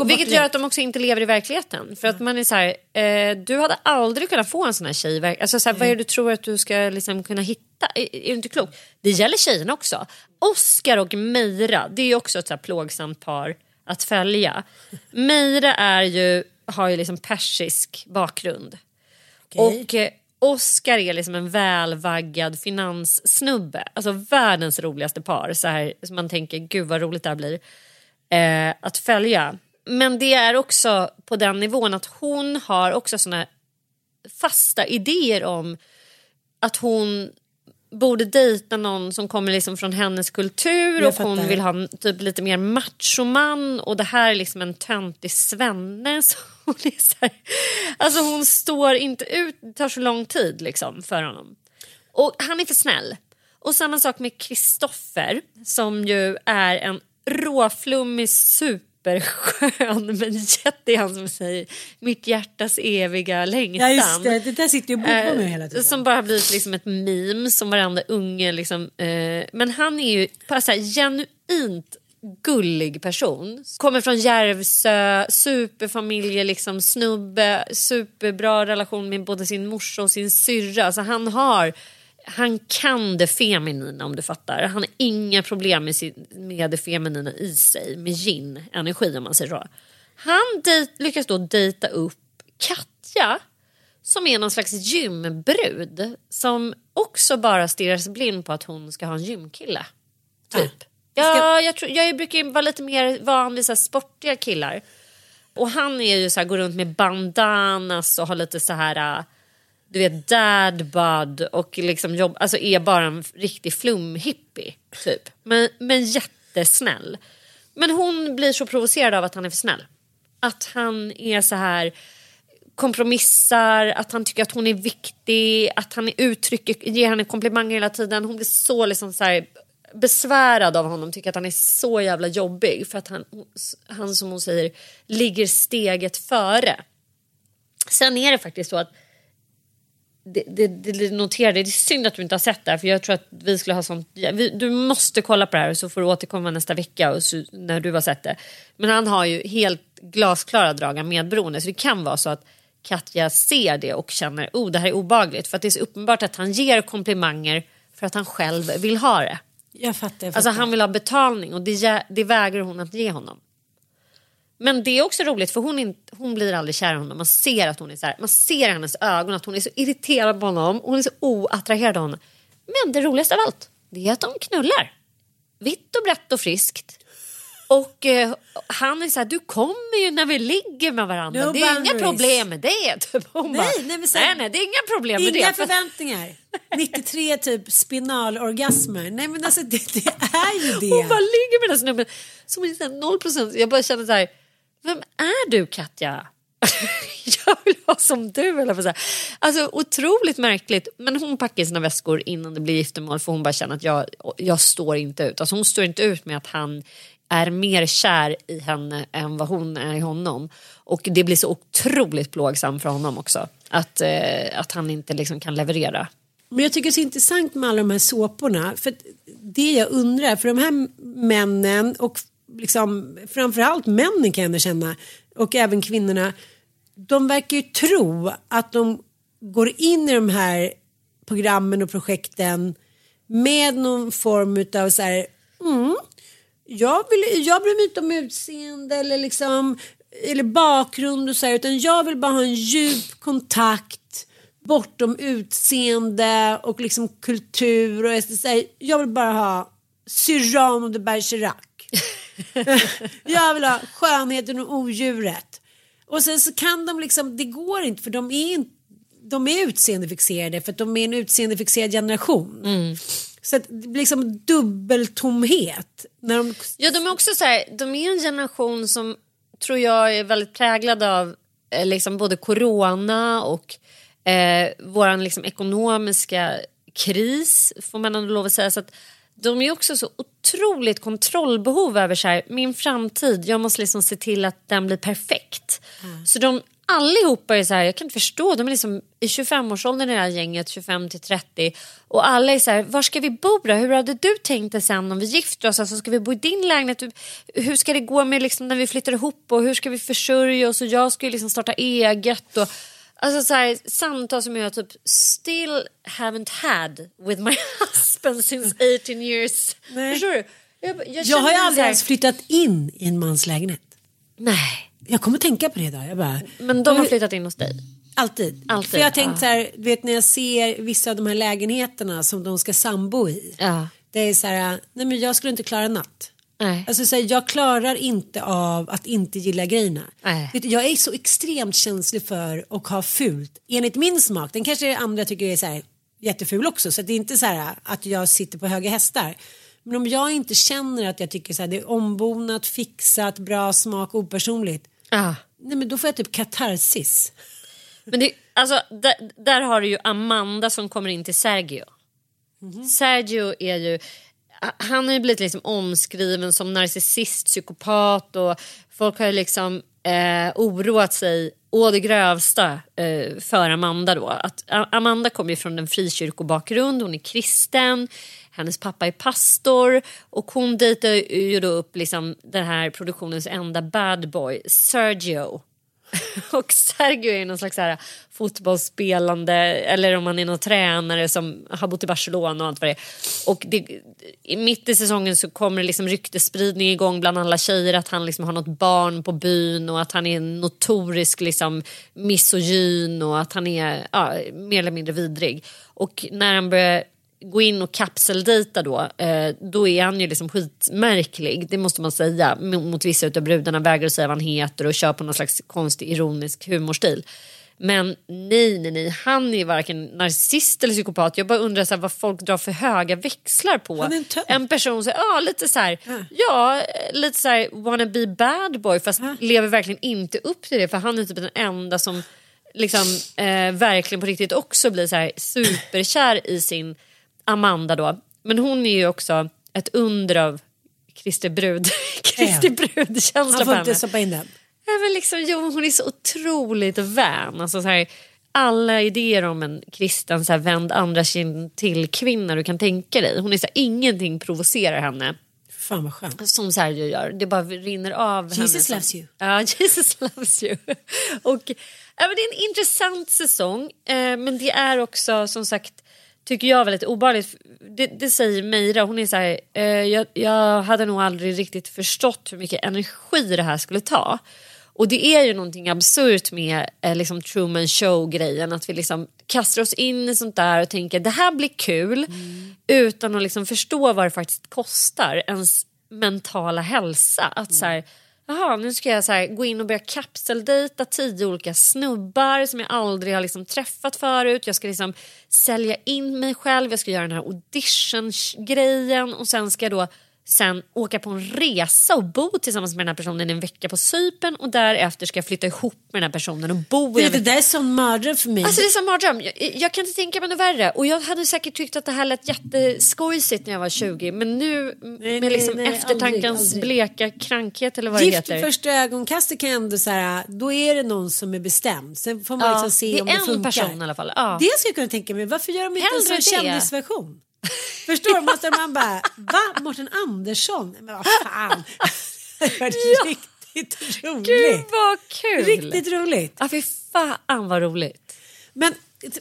Vilket gör att de också inte lever i verkligheten. För att man är så här, eh, du hade aldrig kunnat få en sån här tjej. Alltså, så här, Vad är det du tror att du ska liksom kunna hitta? Är, är du inte klok? Det gäller tjejerna också. Oscar och Meira, det är ju också ett så här plågsamt par att följa. Meira är ju, har ju liksom persisk bakgrund. Okej. Och eh, Oscar är liksom en välvaggad finanssnubbe. Alltså världens roligaste par. Så här, så man tänker, gud vad roligt det här blir. Eh, att följa. Men det är också på den nivån att hon har också såna fasta idéer om att hon borde dejta någon som kommer liksom från hennes kultur och hon vill ha typ lite mer machoman och det här är liksom en töntig svenne. Så hon, är så här, alltså hon står inte ut, det tar så lång tid liksom för honom. Och han är för snäll. Och samma sak med Kristoffer som ju är en råflummig superskön men jätte han som säger mitt hjärtas eviga längtan. Ja just det, det där sitter ju bobbar med hela Eh, tiden. Som bara blivit liksom ett meme som varenda unge liksom. Eh, men han är ju bara så här genuint gullig person. Kommer från Järvsö, superfamilje, liksom snubbe, superbra relation med både sin morsa och sin syrra. Alltså han har han kan det feminina om du fattar. Han har inga problem med, sin, med det feminina i sig, med yin, energi om man säger så. Han dejt, lyckas då dejta upp Katja som är någon slags gymbrud som också bara stirrar sig blind på att hon ska ha en gymkille. Typ. Ja, jag, tror, jag brukar vara lite mer van vid så sportiga killar. Och han är ju så här, går runt med bandanas och har lite så här äh, du vet dad bud och liksom jobb, alltså är bara en riktig flumhippie typ. Men, men jättesnäll. Men hon blir så provocerad av att han är för snäll. Att han är så här kompromissar, att han tycker att hon är viktig, att han uttrycker, ger henne komplimanger hela tiden. Hon blir så liksom så här besvärad av honom, tycker att han är så jävla jobbig för att han, han som hon säger ligger steget före. Sen är det faktiskt så att det, det, det noterade, det är synd att du inte har sett det här för jag tror att vi skulle ha sånt, vi, du måste kolla på det här så får du återkomma nästa vecka och så, när du har sett det. Men han har ju helt glasklara drag av medberoende så det kan vara så att Katja ser det och känner oh det här är obagligt för att det är så uppenbart att han ger komplimanger för att han själv vill ha det. Jag fattar, jag fattar. Alltså han vill ha betalning och det, det vägrar hon att ge honom. Men det är också roligt för hon, inte, hon blir aldrig kär i honom. Man ser att hon är så här, man ser i hennes ögon att hon är så irriterad på honom. Hon är så oattraherad av honom. Men det roligaste av allt, det är att de knullar. Vitt och brett och friskt. Och eh, han är så här, du kommer ju när vi ligger med varandra. No det är inga boundaries. problem med det. Typ. Hon Nej, bara, nej, men så- nej, nej, det är inga problem med Inga det. För- förväntningar. 93 typ spinalorgasmer. Nej men alltså det, det är ju det. Hon bara ligger med den här snubben som är så här noll procent. Jag bara känner så här, vem är du Katja? jag vill vara som du eller på så. Alltså otroligt märkligt. Men hon packar sina väskor innan det blir giftermål för hon bara känner att jag, jag står inte ut. Alltså hon står inte ut med att han är mer kär i henne än vad hon är i honom. Och det blir så otroligt plågsamt för honom också. Att, eh, att han inte liksom kan leverera. Men jag tycker det är så intressant med alla de här såporna. För det jag undrar, för de här männen och liksom, framförallt männen kan jag ändå känna och även kvinnorna. De verkar ju tro att de går in i de här programmen och projekten med någon form av så här, mm, jag, vill, jag bryr mig inte om utseende eller, liksom, eller bakgrund och så här, utan jag vill bara ha en djup kontakt bortom utseende och liksom kultur och jag, här, jag vill bara ha Cyrano de Bergerac. jag vill ha skönheten och odjuret. Och sen så kan de liksom, det går inte för de är inte de är utseendefixerade för att de är en utseendefixerad generation. Så att det blir liksom dubbeltomhet. När de, Ja, de är också så här, de är en generation som tror jag är väldigt präglad av eh, liksom både corona och eh, våran liksom ekonomiska kris, får man ändå lov att säga. Så att de är också så otroligt kontrollbehov över så här, min framtid, jag måste liksom se till att den blir perfekt. Så de allihopa är så här, jag kan inte förstå, de är liksom i 25-årsåldern i det här gänget, 25 till 30 och alla är så här, var ska vi bo då? Hur hade du tänkt dig sen om vi gifter oss? Alltså, ska vi bo i din lägenhet? Hur ska det gå med liksom, när vi flyttar ihop och hur ska vi försörja oss? Och jag ska ju liksom starta eget och Alltså så här, samtal som jag typ still haven't had with my husband since 18 years. Nej. Förstår du? Jag, jag, jag har ju aldrig ens flyttat in i en mans lägenhet. Nej, Jag kommer tänka på det idag. Jag bara, men de har flyttat in hos dig. Alltid. Alltid, För jag har tänkt ja. så här, du vet när jag ser vissa av de här lägenheterna som de ska sambo i. Ja. Det är så här, nej men jag skulle inte klara en natt. Nej. Alltså så här, jag klarar inte av att inte gilla grejerna. Nej. Jag är så extremt känslig för att ha fult. Enligt min smak, den kanske andra tycker är så här, jätteful också. Så det är inte så här att jag sitter på höga hästar. Men om jag inte känner att jag tycker så här, det är ombonat, fixat, bra smak, opersonligt. Ja. Nej men då får jag typ katarsis. Men det, alltså, där, där har du ju Amanda som kommer in till Sergio. Sergio är ju, han har ju blivit liksom omskriven som narcissist, psykopat och folk har ju liksom eh, oroat sig å det grövsta eh, för Amanda då. Att, Amanda kommer ju från en frikyrkobakgrund, hon är kristen, hennes pappa är pastor och hon dejtar ju då upp liksom den här produktionens enda bad boy, Sergio. och Sergio är någon slags här fotbollsspelande eller om han är någon tränare som har bott i Barcelona och allt vad det är. Och det, mitt i säsongen så kommer det liksom ryktespridning igång bland alla tjejer att han liksom har något barn på byn och att han är notorisk liksom misogyn och att han är ja, mer eller mindre vidrig. Och när han börjar gå in och kapseldejta då, eh, då är han ju liksom skitmärklig. Det måste man säga. Mot vissa av brudarna vägrar säga vad han heter och kör på någon slags konstig ironisk humorstil. Men nej, nej, nej, han är varken narcissist eller psykopat. Jag bara undrar så här, vad folk drar för höga växlar på. Han en. En person som, ja lite så här, ja lite så här wanna be bad boy fast lever verkligen inte upp till det för han är typ den enda som liksom eh, verkligen på riktigt också blir så här superkär i sin Amanda då. Men hon är ju också ett under av Kristi brud. Kristi brud-känsla Han på får henne. inte stoppa in den. Men liksom, jo, hon är så otroligt vän. Alltså, så här, alla idéer om en kristen så här, vänd andra kind till kvinna du kan tänka dig. Hon är så här, ingenting provocerar henne. Fan vad skönt. Som Sergio gör. Det bara rinner av henne. Jesus loves you. Ja, Jesus loves you. Och, ja, men det är en intressant säsong. Eh, men det är också som sagt tycker jag väldigt obehagligt. Det, det säger Meira, hon är så här, eh, jag, jag hade nog aldrig riktigt förstått hur mycket energi det här skulle ta. Och det är ju någonting absurt med eh, liksom Truman show-grejen. Att vi liksom kastar oss in i sånt där och tänker det här blir kul. Utan att liksom förstå vad det faktiskt kostar. Ens mentala hälsa. Att så här, Jaha, nu ska jag så här, gå in och börja kapseldejta tio olika snubbar som jag aldrig har liksom träffat förut. Jag ska liksom sälja in mig själv, jag ska göra den här audition-grejen och sen ska jag då sen åka på en resa och bo tillsammans med den här personen en vecka på Cypern och därefter ska jag flytta ihop med den här personen och bo Det, en det där är sån mördare för mig. Alltså det är som mardröm. Jag, jag kan inte tänka mig något värre. Och jag hade säkert tyckt att det här lät jätteskojsigt när jag var 20. Men nu med nej, liksom nej, eftertankens aldrig, aldrig. bleka krankhet eller vad Gift det heter. första ögonkastet kan jag ändå så här, då är det någon som är bestämd. Sen får man Ja, liksom se det är om det en funkar. person i alla fall, ja. Det ska jag kunna tänka mig. Varför gör de inte Hellre en sån det. kändisversion? Förstår du? Måste man bara, va? Mårten Andersson? Men vad fan. Det var riktigt roligt. Gud vad kul! Riktigt roligt. Ja fy fan vad roligt. Men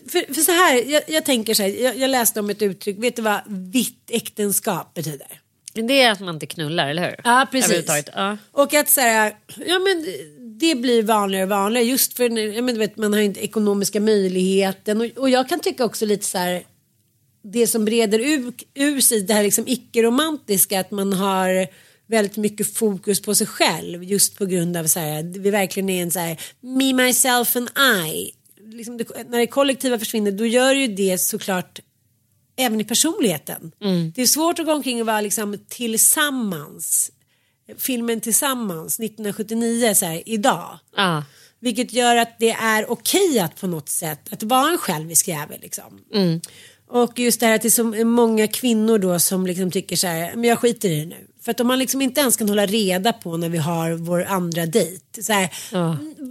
för, för så här, jag, jag tänker så här, jag, jag läste om ett uttryck, vet du vad vitt äktenskap betyder? Det är att man inte knullar, eller hur? Ja, precis. Ja. Och att så här, ja men det blir vanligare och vanligare just för ja, men, du vet, man har inte ekonomiska möjligheten och, och jag kan tycka också lite så här det som breder ur, ur sig det här liksom icke-romantiska att man har väldigt mycket fokus på sig själv just på grund av så här, vi verkligen är en så här me, myself and I. Liksom det, när det kollektiva försvinner då gör ju det såklart även i personligheten. Det är svårt att gå omkring och vara liksom tillsammans. Filmen Tillsammans 1979 så här, idag. Ja. Vilket gör att det är okej att på något sätt att vara en självisk jävel liksom. Och just det här att det är så många kvinnor då som liksom tycker så här, men jag skiter i det nu. För att om man liksom inte ens kan hålla reda på när vi har vår andra dejt. Så här,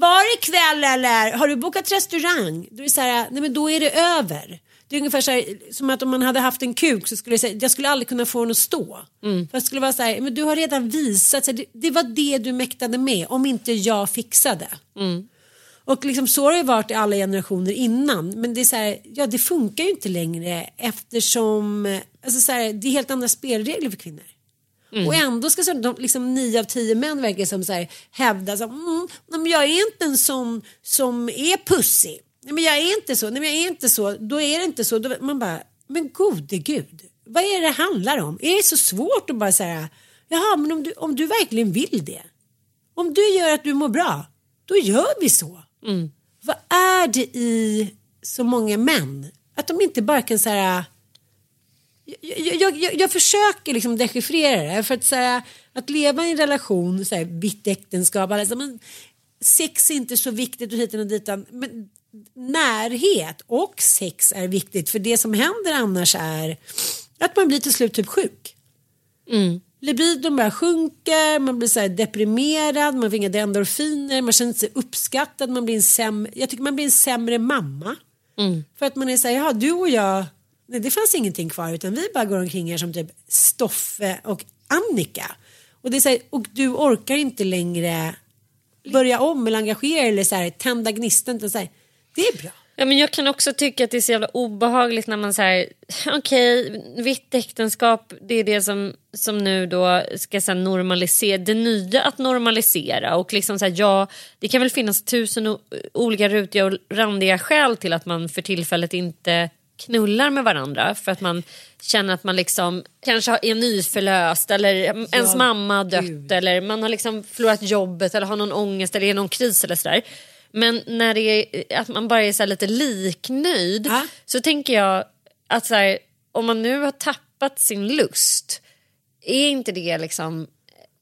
var det kväll eller har du bokat restaurang? Då är det så här, nej men då är det över. Det är ungefär så här, som att om man hade haft en kuk så skulle jag säga, jag skulle aldrig kunna få den att stå. För jag skulle vara så här, men du har redan visat, så här, det, det var det du mäktade med om inte jag fixade. Och liksom så har det varit i alla generationer innan. Men det är så här, ja det funkar ju inte längre eftersom alltså så här, det är helt andra spelregler för kvinnor. Och ändå ska så, de, liksom nio av tio män verkar som så här, hävda så, mm, jag är inte en sån som är pussig. Nej men jag är inte så, nej men jag är inte så, då är det inte så. Då, man bara, men gode gud, vad är det det handlar om? Är det så svårt att bara säga, jaha men om du, om du verkligen vill det. Om du gör att du mår bra, då gör vi så. Vad är det i så många män? Att de inte bara kan säga jag, jag, jag, jag försöker liksom dechiffrera det. För att, så här, att leva i en relation, så här, vitt äktenskap, alla, så, men, sex är inte så viktigt och hit och ditan. Men närhet och sex är viktigt. För det som händer annars är att man blir till slut typ sjuk. Libidon bara sjunker, man blir så deprimerad, man får inga endorfiner, man känner sig uppskattad, man blir en sämre, jag tycker man blir en sämre mamma. För att man är så här, ja du och jag, nej det fanns ingenting kvar utan vi bara går omkring här som typ Stoffe och Annika. Och, det är så här, och du orkar inte längre börja om eller engagera eller så här, tända gnistan. utan Så här, det är bra. Ja, men jag kan också tycka att det är så jävla obehagligt när man säger okej, vitt äktenskap, det är det som, som nu då ska så normalisera, det nya att normalisera och liksom så här, ja, det kan väl finnas tusen olika rutiga och randiga skäl till att man för tillfället inte knullar med varandra för att man känner att man liksom kanske är nyförlöst eller ens mamma har dött eller man har liksom förlorat jobbet eller har någon ångest eller är någon kris eller sådär. Men när det är att man bara är så lite liknöjd så tänker jag att så här, om man nu har tappat sin lust är inte det liksom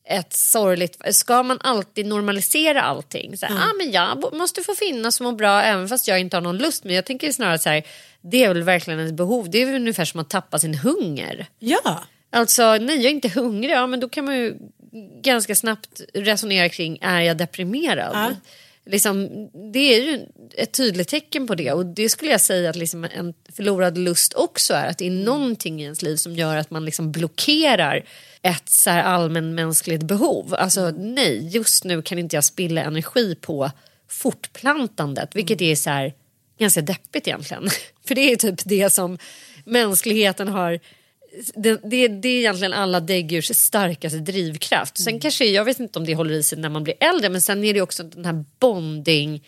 ett sorgligt... Ska man alltid normalisera allting? Så här, ah, men jag måste få finnas och må bra även fast jag inte har någon lust. Men jag tänker snarare så här, det är väl verkligen ett behov. Det är väl ungefär som att tappa sin hunger. Ja. Alltså, nej jag är inte hungrig. Ja, men då kan man ju ganska snabbt resonera kring, är jag deprimerad? Liksom, det är ju ett tydligt tecken på det och det skulle jag säga att liksom en förlorad lust också är. Att det är någonting i ens liv som gör att man liksom blockerar ett så här allmänmänskligt behov. Alltså nej, just nu kan inte jag spilla energi på fortplantandet vilket är så här ganska deppigt egentligen. För det är typ det som mänskligheten har det, det, det är egentligen alla däggdjurs starkaste drivkraft. Sen kanske, jag vet inte om det håller i sig när man blir äldre men sen är det också den här bonding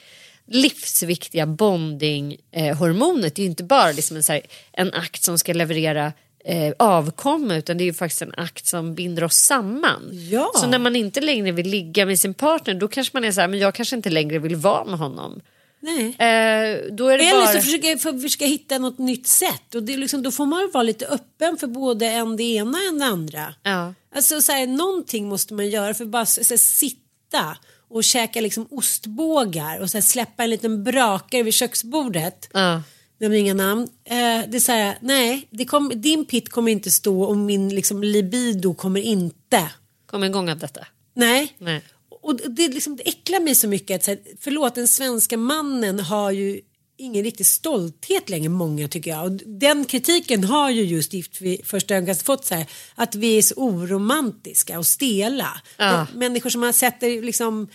livsviktiga bonding-hormonet. det är ju inte bara liksom en, här, en akt som ska leverera eh, avkomma utan det är ju faktiskt en akt som binder oss samman. Ja. Så när man inte längre vill ligga med sin partner då kanske man är så här, men jag kanske inte längre vill vara med honom. Nej. Eh, då är det Eller bara... så försöka, för, försöka hitta något nytt sätt. Och det är liksom, då får man vara lite öppen för både en det ena och det andra. Ja. Alltså så här, någonting måste man göra för bara så, så här, sitta och käka liksom ostbågar och så här, släppa en liten brakare vid köksbordet. Ja. Nämner inga namn. Eh, det är så här, nej, det kom, din pitt kommer inte stå och min liksom, libido kommer inte. Kom igång av detta. Nej. Nej. Och det, liksom, det äcklar mig så mycket att så här, förlåt den svenska mannen har ju ingen riktig stolthet längre många tycker jag. Och den kritiken har ju just Gift vid första ögonkastet fått så här att vi är så oromantiska och stela. Ja. De, människor som har sett det liksom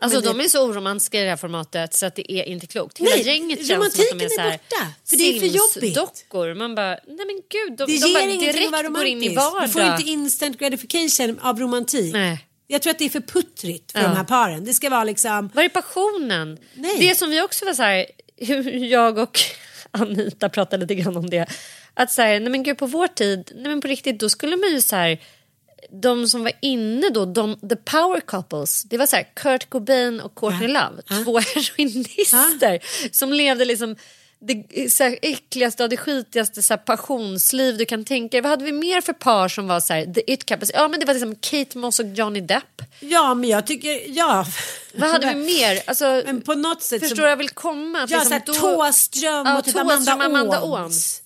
Alltså det- de är så oromantiska i det här formatet så att det är inte klokt. Hela Nej, gänget känns som att de är är så här borta, för det är för jobbigt. Sims-dockor. Man bara, nej men gud, de, Det de bara ger vara direkt går in i vardag. Du får inte instant gratification av romantik. Nej. Jag tror att det är för puttrigt för Ja. de här paren. Det ska vara liksom Var är passionen? Nej. Det som vi också var så här, hur jag och Anita pratade lite grann om det. Att så här, nej men gud på vår tid, nej men på riktigt då skulle man ju så här de som var inne då, de, the power couples, det var så här Kurt Cobain och Courtney Love, två heroinister som levde liksom det så här, äckligaste och det skitigaste så här, passionsliv du kan tänka dig. Vad hade vi mer för par som var så här, the it couples? Ja men det var liksom Kate Moss och Johnny Depp. Ja men jag tycker, ja. Vad hade vi mer? Alltså, Men på något sätt förstår så- vad jag vill komma? Att Ja, liksom såhär då- Thåström Ja, och typ Thåström, Amanda, Amanda. Åhns.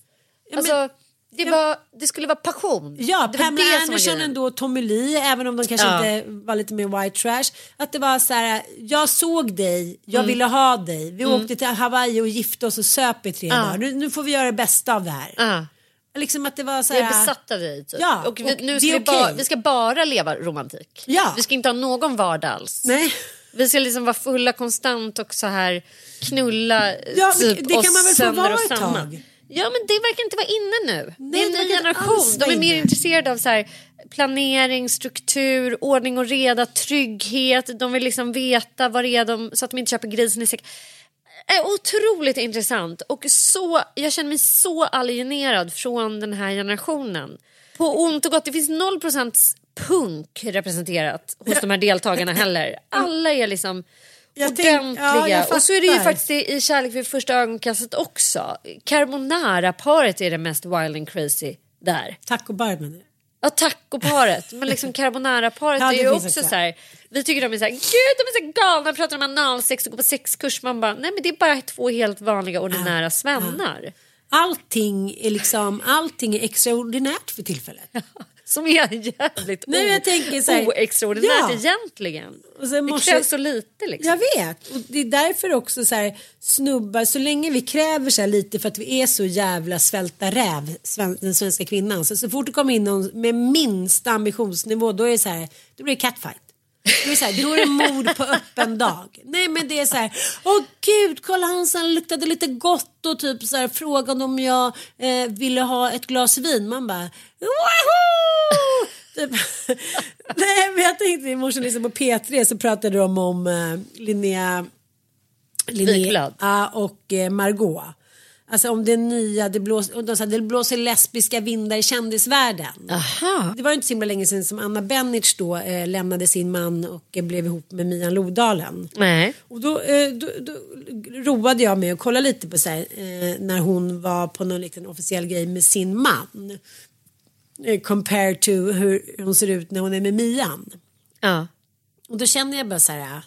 Ja, Alltså, det, var, det skulle vara passion. Ja, det Pamela Anderson ändå, Tommy Lee, även om de kanske Ja. inte var lite mer white trash. Att det var så här, jag såg dig, jag Mm. ville ha dig. Vi åkte till Hawaii och gifte oss och söp i tre Ja. dagar. Nu, nu får vi göra det bästa av det här. Ja. Liksom att det var så Jag här. är besatt av dig. Typ. Ja, och vi, och nu ska vi, bara, okej. vi ska bara leva romantik. Ja. Vi ska inte ha någon vardag alls. Nej. Vi ska liksom vara fulla konstant och så här knulla Ja, typ, det kan man väl få vara ett tag? Ja men det verkar inte vara inne nu. Nej, det är en ny generation. De är mer intresserade av så här, planering, struktur, ordning och reda, trygghet. De vill liksom veta vad det är de, så att de inte köper grisen i säck. är otroligt intressant och så, jag känner mig så alienerad från den här generationen. På ont och gott, det finns 0% punk representerat hos de här deltagarna heller. Alla är liksom Jag ordentliga. ja, och så är det ju faktiskt i, i Kärlek vid första ögonkastet också. Carbonara-paret är det mest wild and crazy där. Tacobar menar jag. Ja, tacoparet. Men liksom carbonara-paret Ja, är ju också så här. Vi tycker de är så här, gud de är så galna, pratar om analsex och går på sexkurs. Man bara, nej men det är bara två helt vanliga ordinära svennar. Allting är liksom, allting är extraordinärt för tillfället. som är jävligt Nej, jag tänker så här, oextraordinärt ja. egentligen. Och sen Det morse- krävs så lite liksom. Jag vet och det är därför också så här snubbar så länge vi kräver så lite för att vi är så jävla svälta räv den svenska kvinnan så, så fort det kommer in någon med minsta ambitionsnivå då är det så här då blir det catfight. Då är, det så här, då är det mord på öppen dag. Nej men det är så här, åh gud kolla han så han luktade lite gott och typ så här frågade om jag eh, ville ha ett glas vin. Man bara, wahoo! Typ. Nej men jag tänkte i morse liksom på P3 så pratade de om eh, Linnea, Linnea Wiklund. och eh, Margot. Alltså om det nya, det blåser, de sa, det blåser lesbiska vindar i kändisvärlden. Aha. Det var ju inte så himla länge sedan som Anna Bennitz då eh, lämnade sin man och eh, blev ihop med Mian Lodalen. Nej. Och då, eh, då, då roade jag mig att kolla lite på så här, eh, när hon var på någon liten officiell grej med sin man. Eh, compared to hur hon ser ut när hon är med Mian. Ja. Och då känner jag bara så här. äh,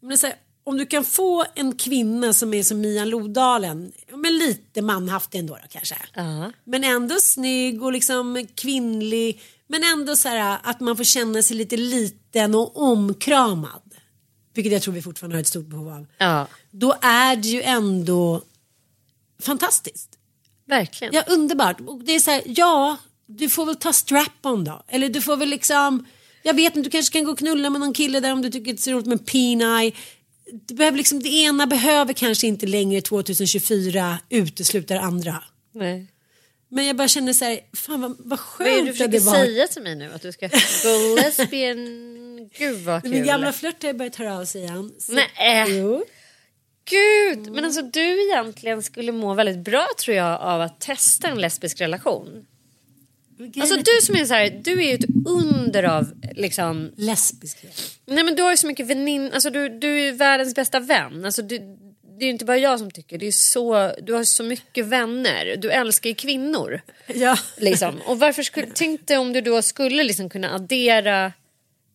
Men så här om du kan få en kvinna som är som Mian Lodalen, men lite manhaft ändå då, kanske. Ja. Men ändå snygg och liksom kvinnlig. Men ändå så här att man får känna sig lite liten och omkramad. Vilket jag tror vi fortfarande har ett stort behov av. ja. Då är det ju ändå fantastiskt. Verkligen. Ja, underbart. Och det är så här, ja, du får väl ta strap-on då. Eller du får väl liksom, jag vet inte, du kanske kan gå och knulla med någon kille där om du tycker det ser roligt med peen-eye. Det, behöver liksom, det ena behöver kanske inte längre 2024 utesluta det andra. Nej. Men jag bara känner så här, fan vad, vad Vad är skönt det du att försöker det var. säga till mig nu? Att du ska gå lesbian? Gud vad kul. Min gamla flört har börjat höra av sig igen. Så- Nej. Jo. Gud, men alltså du egentligen skulle må väldigt bra tror jag av att testa en lesbisk relation. Alltså du som är så här, du är ju ett under av liksom Lesbiskhet. Nej men du har ju så mycket vänin, alltså du, du är ju världens bästa vän. Alltså du, det är ju inte bara jag som tycker, det är så, du har så mycket vänner. Du älskar ju kvinnor. Ja. Liksom. Och varför skulle, tänk dig om du då skulle liksom kunna addera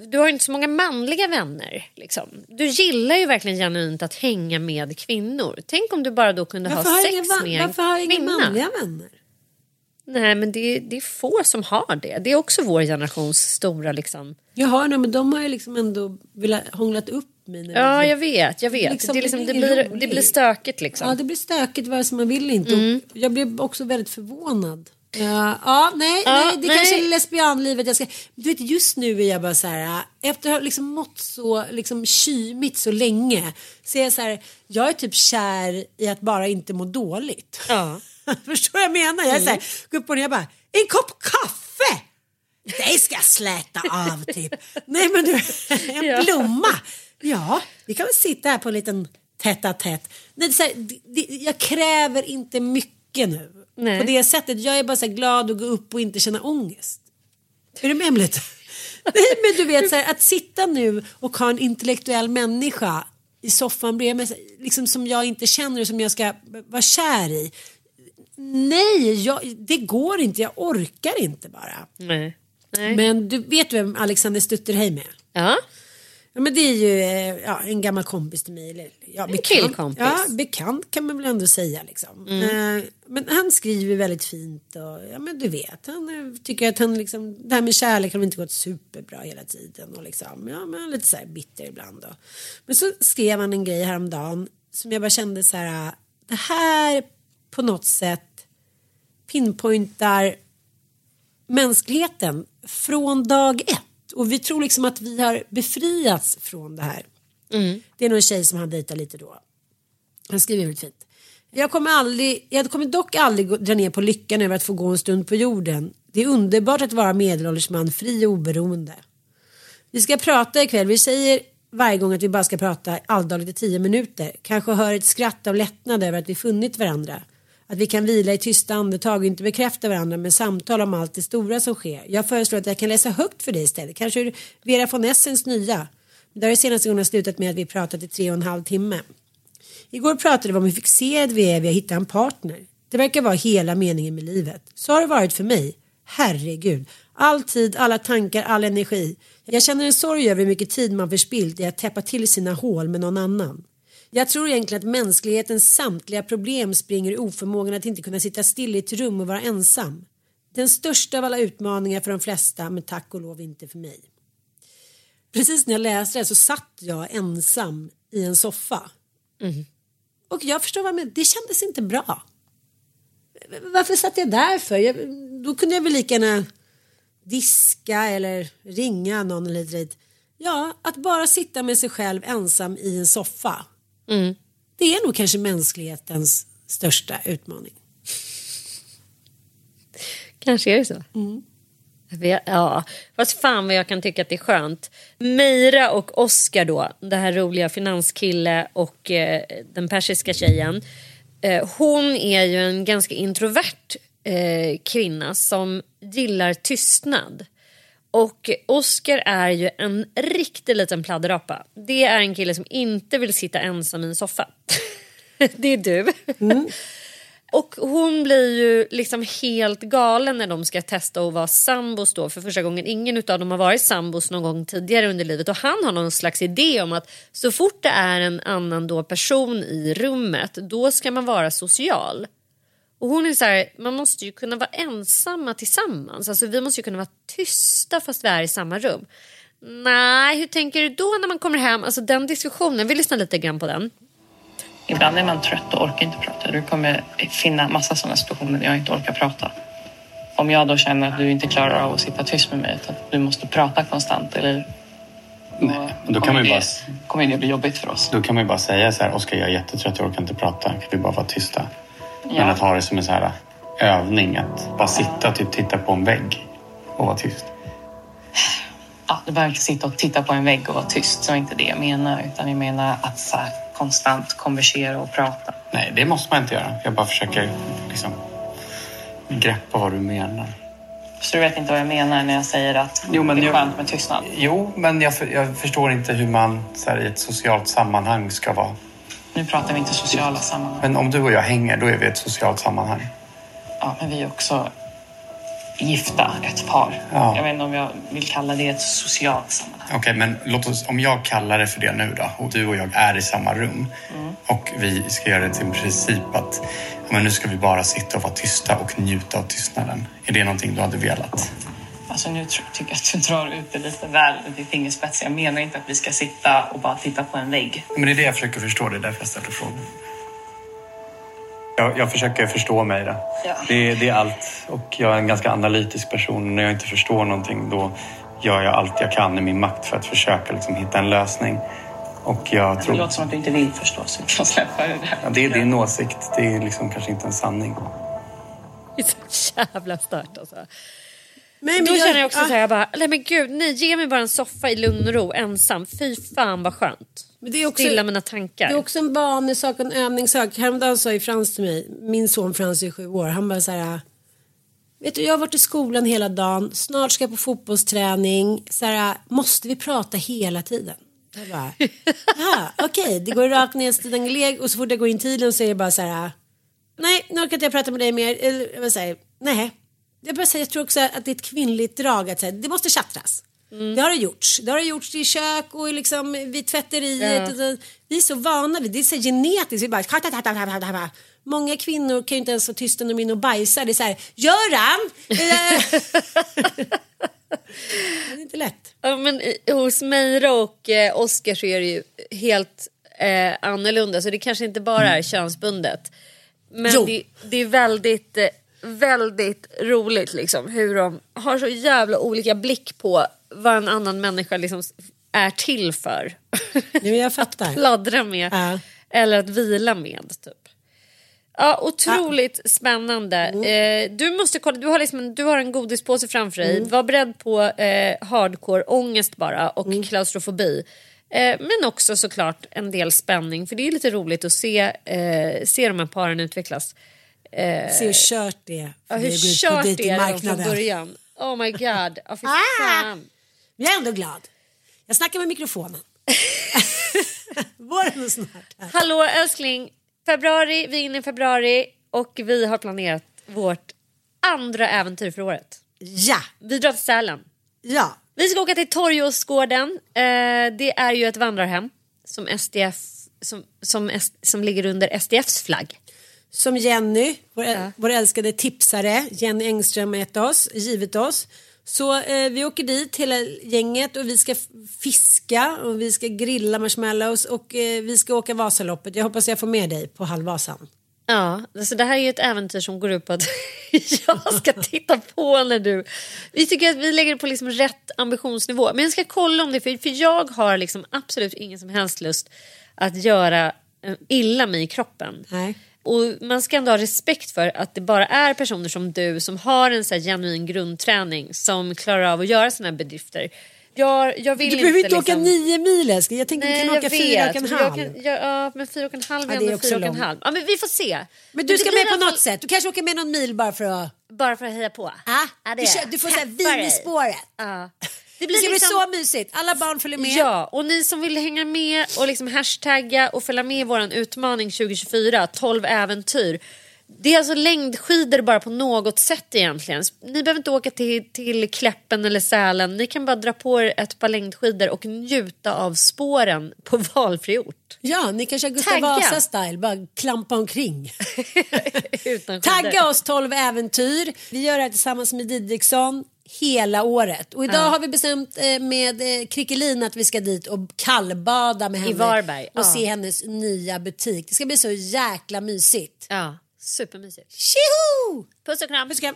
du har ju inte så många manliga vänner. Liksom. Du gillar ju verkligen genuint att hänga med kvinnor. Tänk om du bara då kunde Varför ha sex inga, med en varför har jag inga kvinna. manliga vänner? Nej men det, det är få som har det. Det är också vår generations stora liksom. Har några, men de har ju liksom ändå velat hånglat upp mig. Ja jag vet, jag vet. Liksom, det, liksom, det blir roligt. det blir stökigt liksom. Ja, det blir stökigt vare sig man vill inte. Mm. Jag blev också väldigt förvånad. Ja, ja nej, Ja, nej, det nej. kanske är lesbianlivet jag ska... Du vet, just nu är jag bara så här, efter att ha liksom mått så liksom kymigt så länge, så är jag så här, jag är typ kär i att bara inte må dåligt. Ja. Förstår vad jag menar? Jag är så här, går upp och ner och bara, en kopp kaffe! Det ska jag släta av typ. Nej men du, en Ja. blomma. Ja, vi kan väl sitta här på en liten tätt tätt. Nej, så här, jag kräver inte mycket nu. Nej. På det sättet. Jag är bara så glad att gå upp och inte känna ångest. Är du med lite? Nej men du vet så här, att sitta nu och ha en intellektuell människa i soffan bredvid mig, så liksom som jag inte känner och som jag ska vara kär i. Nej, jag, det går inte. Jag orkar inte bara. Nej. Nej. Men du vet vem Alexander Stutterheim är? Ja. Ja, men det är ju eh, ja, en gammal kompis till mig. Eller, ja, bekant. killkompis. Ja, bekant kan man väl ändå säga. Liksom. Eh, men han skriver väldigt fint och ja, men du vet, han eh, tycker att han liksom, det här med kärlek har inte gått superbra hela tiden och liksom, ja, men han är lite så här bitter ibland. Då. Men så skrev han en grej häromdagen som jag bara kände så här, det här på något sätt pinpointar mänskligheten från dag ett. Och vi tror liksom att vi har befriats från det här. Det är någon tjej som han dejtar lite då. Han skriver väldigt fint. Jag kommer, aldrig, jag kommer dock aldrig dra ner på lyckan över att få gå en stund på jorden. Det är underbart att vara medelålders man, fri och oberoende. Vi ska prata ikväll. Vi säger varje gång att vi bara ska prata alldagligt i tio minuter. Kanske hör ett skratt av lättnad över att vi funnit varandra. Att vi kan vila i tysta andetag och inte bekräfta varandra med samtal om allt det stora som sker. Jag föreslår att jag kan läsa högt för dig istället. Kanske ur Vera von Essens nya. Det har det senaste gången slutat med att vi pratat i tre och en halv timme. Igår pratade vi om hur fixerade vi är vid att hitta en partner. Det verkar vara hela meningen med livet. Så har det varit för mig. Herregud. All tid, alla tankar, all energi. Jag känner en sorg över hur mycket tid man förspillt i att täppa till sina hål med någon annan. Jag tror egentligen att mänsklighetens samtliga problem springer ur oförmågan att inte kunna sitta still i ett rum och vara ensam. Den största av alla utmaningar för de flesta men tack och lov inte för mig. Precis när jag läste det så satt jag ensam i en soffa. Och jag förstår vad menar, det kändes inte bra. Varför satt jag där för? Jag, då kunde jag väl lika gärna diska eller ringa någon eller dit. Ja, att bara sitta med sig själv ensam i en soffa. Det är nog kanske mänsklighetens största utmaning. Kanske är det så. Vet- Ja, fast fan vad jag kan tycka att det är skönt. Meira och Oscar då, det här roliga finanskille och eh, den persiska tjejen. Eh, hon är ju en ganska introvert eh, kvinna som gillar tystnad. Och Oscar är ju en riktig liten pladderapa. Det är en kille som inte vill sitta ensam i en soffa. det är du. Och hon blir ju liksom helt galen när de ska testa att vara sambos då för första gången. Ingen av dem har varit sambos någon gång tidigare under livet och han har någon slags idé om att så fort det är en annan då person i rummet då ska man vara social. Och hon är så här, man måste ju kunna vara ensamma tillsammans. Alltså vi måste ju kunna vara tysta fast vi är i samma rum. Nej, hur tänker du då när man kommer hem? Alltså den diskussionen, vi lyssnar lite grann på den. Ibland är man trött och orkar inte prata. Du kommer finna massa sådana situationer där jag inte orkar prata. Om jag då känner att du inte klarar av att sitta tyst med mig utan att du måste prata konstant eller... Nej, då kan kommer man ju det, bara, kommer det bli jobbigt för oss. då kan man ju bara säga så här, Oskar jag är jättetrött, jag orkar inte prata. Kan vi bara vara tysta? Men Ja. att ha det som en så här övning, att bara sitta och typ titta på en vägg och vara tyst. Ja, du behöver inte sitta och titta på en vägg och vara tyst. Så inte det jag menar. Utan jag menar att så här, konstant konversera och prata. Nej, det måste man inte göra. Jag bara försöker liksom greppa vad du menar. Så du vet inte vad jag menar när jag säger att Jo, men det är jag- skönt med tystnad? Jo, men jag, jag förstår inte hur man här, i ett socialt sammanhang ska vara. Nu pratar vi inte sociala sammanhang. Men om du och jag hänger, då är vi ett socialt sammanhang. Ja, men vi är också gifta, ett par. Ja. Jag vet inte om jag vill kalla det ett socialt sammanhang. Okej, men låt oss, om jag kallar det för det nu då och du och jag är i samma rum och vi ska göra det till en princip att men nu ska vi bara sitta och vara tysta och njuta av tystnaden. Är det någonting du hade velat? Alltså nu tror- tycker jag att du drar ut det lite väl till fingerspets. Jag menar inte att vi ska sitta och bara titta på en vägg. Men det är det jag försöker förstå, det är därför jag ställer frågan. Jag, jag försöker förstå mig då. Ja. Det, det är allt. Och jag är en ganska analytisk person. När jag inte förstår någonting då gör jag allt jag kan i min makt för att försöka liksom, hitta en lösning. Och jag Det tror... låter som att du inte vill förstå så vi får släppa det där. Ja, det är din åsikt. Det är liksom kanske inte en sanning. Det är så jävla stört alltså. Nej, Då känner jag också ah, så här, jag bara, nej men gud, nej ge mig bara en soffa i lugn och ro ensam. Fy fan vad skönt. Men det är också- Stilla mina tankar. Det är också en vanesak en övningssak. Häromdagen sa ju Frans till mig, min son Frans är sju år, han bara så här. Vet du, jag har varit i skolan hela dagen, snart ska jag på fotbollsträning. Så här, måste vi prata hela tiden? Jag bara, okej, det går rakt nedstigen leg och så fort jag går in tiden så är det bara så här. Nej, nu orkar inte jag prata med dig mer. Eller jag bara säger, nej. Jag, bara säger, jag tror också att det är ett kvinnligt drag att säga, det måste tjattras. Det har det gjorts. Det har det gjorts i kök och liksom vid tvätteriet. Ja. Vi är så vana vid det. är så genetiskt. Vi bara... Många kvinnor kan ju inte ens vara tysta när de är inne och bajsar. Det är så här, Göran! Eh. det är inte lätt. Ja, men i- hos Meira och eh, Oscar så är det ju helt eh, annorlunda. Så det kanske inte bara är könsbundet. Men det, det är väldigt, eh, väldigt roligt liksom hur de har så jävla olika blick på vad en annan människa liksom är till för. Nu jag fattar. Pladdra med Ja. eller att vila med typ. Ja, otroligt spännande. Mm. Eh, du måste kolla, du har, liksom en, du har en godispåse framför dig. Mm. Var beredd på eh, hardcore ångest bara och Mm. klaustrofobi. Eh, men också såklart en del spänning för det är lite roligt att se, eh, se de här paren utvecklas. Eh, Se hur kört det är. ja, hur kört det är redan från början. Oh my god. Fy Ah! Men jag är ändå glad. Jag snackar med mikrofonen. Våren är snart här. Hallå älskling, februari, vi är inne i februari och vi har planerat vårt andra äventyr för året. Ja, Vi drar till Sälen. ja. Vi ska åka till Torgåsgården. Eh, det är ju ett vandrarhem som SDF som, som, som ligger under SDFs flagg. Som Jenny, vår, vår älskade tipsare, Jenny Engström gett oss, givit oss. Så eh, vi åker dit hela gänget och vi ska fiska och vi ska grilla marshmallows och eh, vi ska åka Vasaloppet. Jag hoppas jag får med dig på halvvasan. Ja, alltså det här är ju ett äventyr som går ut på att jag ska titta på när du... Vi tycker att vi lägger det på liksom rätt ambitionsnivå. Men jag ska kolla om det, för, för jag har liksom absolut ingen som helst lust att göra eh, illa mig i kroppen. Nej. Och man ska ändå ha respekt för att det bara är personer som du som har en så genuin grundträning som klarar av att göra såna här bedrifter. Jag, jag vill Du behöver inte åka liksom- nio mil älskling. Jag tänkte Nej, du kan jag åka fyra och vet. en Jag halv. kan- ja, ja, men fyra och en halv Ja, är är ändå fyra och en halv. Ja, men vi får se. Men du det ska med på alla fall- något sätt. Du kanske åker med någon mil bara för att... Bara för att heja på. Ah, Ja, det du, kör, jag. du får säga Peppar vin i spåret. Ja. Det, blir ska liksom- bli så mysigt. Alla barn följer med. Ja, och ni som vill hänga med och liksom hashtagga och följa med i vår utmaning 2024, 12 äventyr. Det är alltså längdskidor bara på något sätt egentligen. Ni behöver inte åka till, till Kläppen eller Sälen. Ni kan bara dra på er ett par längdskidor och njuta av spåren på valfri ort. Ja, ni kan köra Gustav. Vasa-style, bara klampa omkring. Tagga oss 12 äventyr. Vi gör det här tillsammans med Didriksson hela året. Och idag Ja. har vi bestämt eh, med eh, Krickelin att vi ska dit och kallbada med henne. Varberg, Och ja. se hennes nya butik. Det ska bli så jäkla mysigt. Ja, supermysigt. Tjoho! Puss och kram. Puss och kram.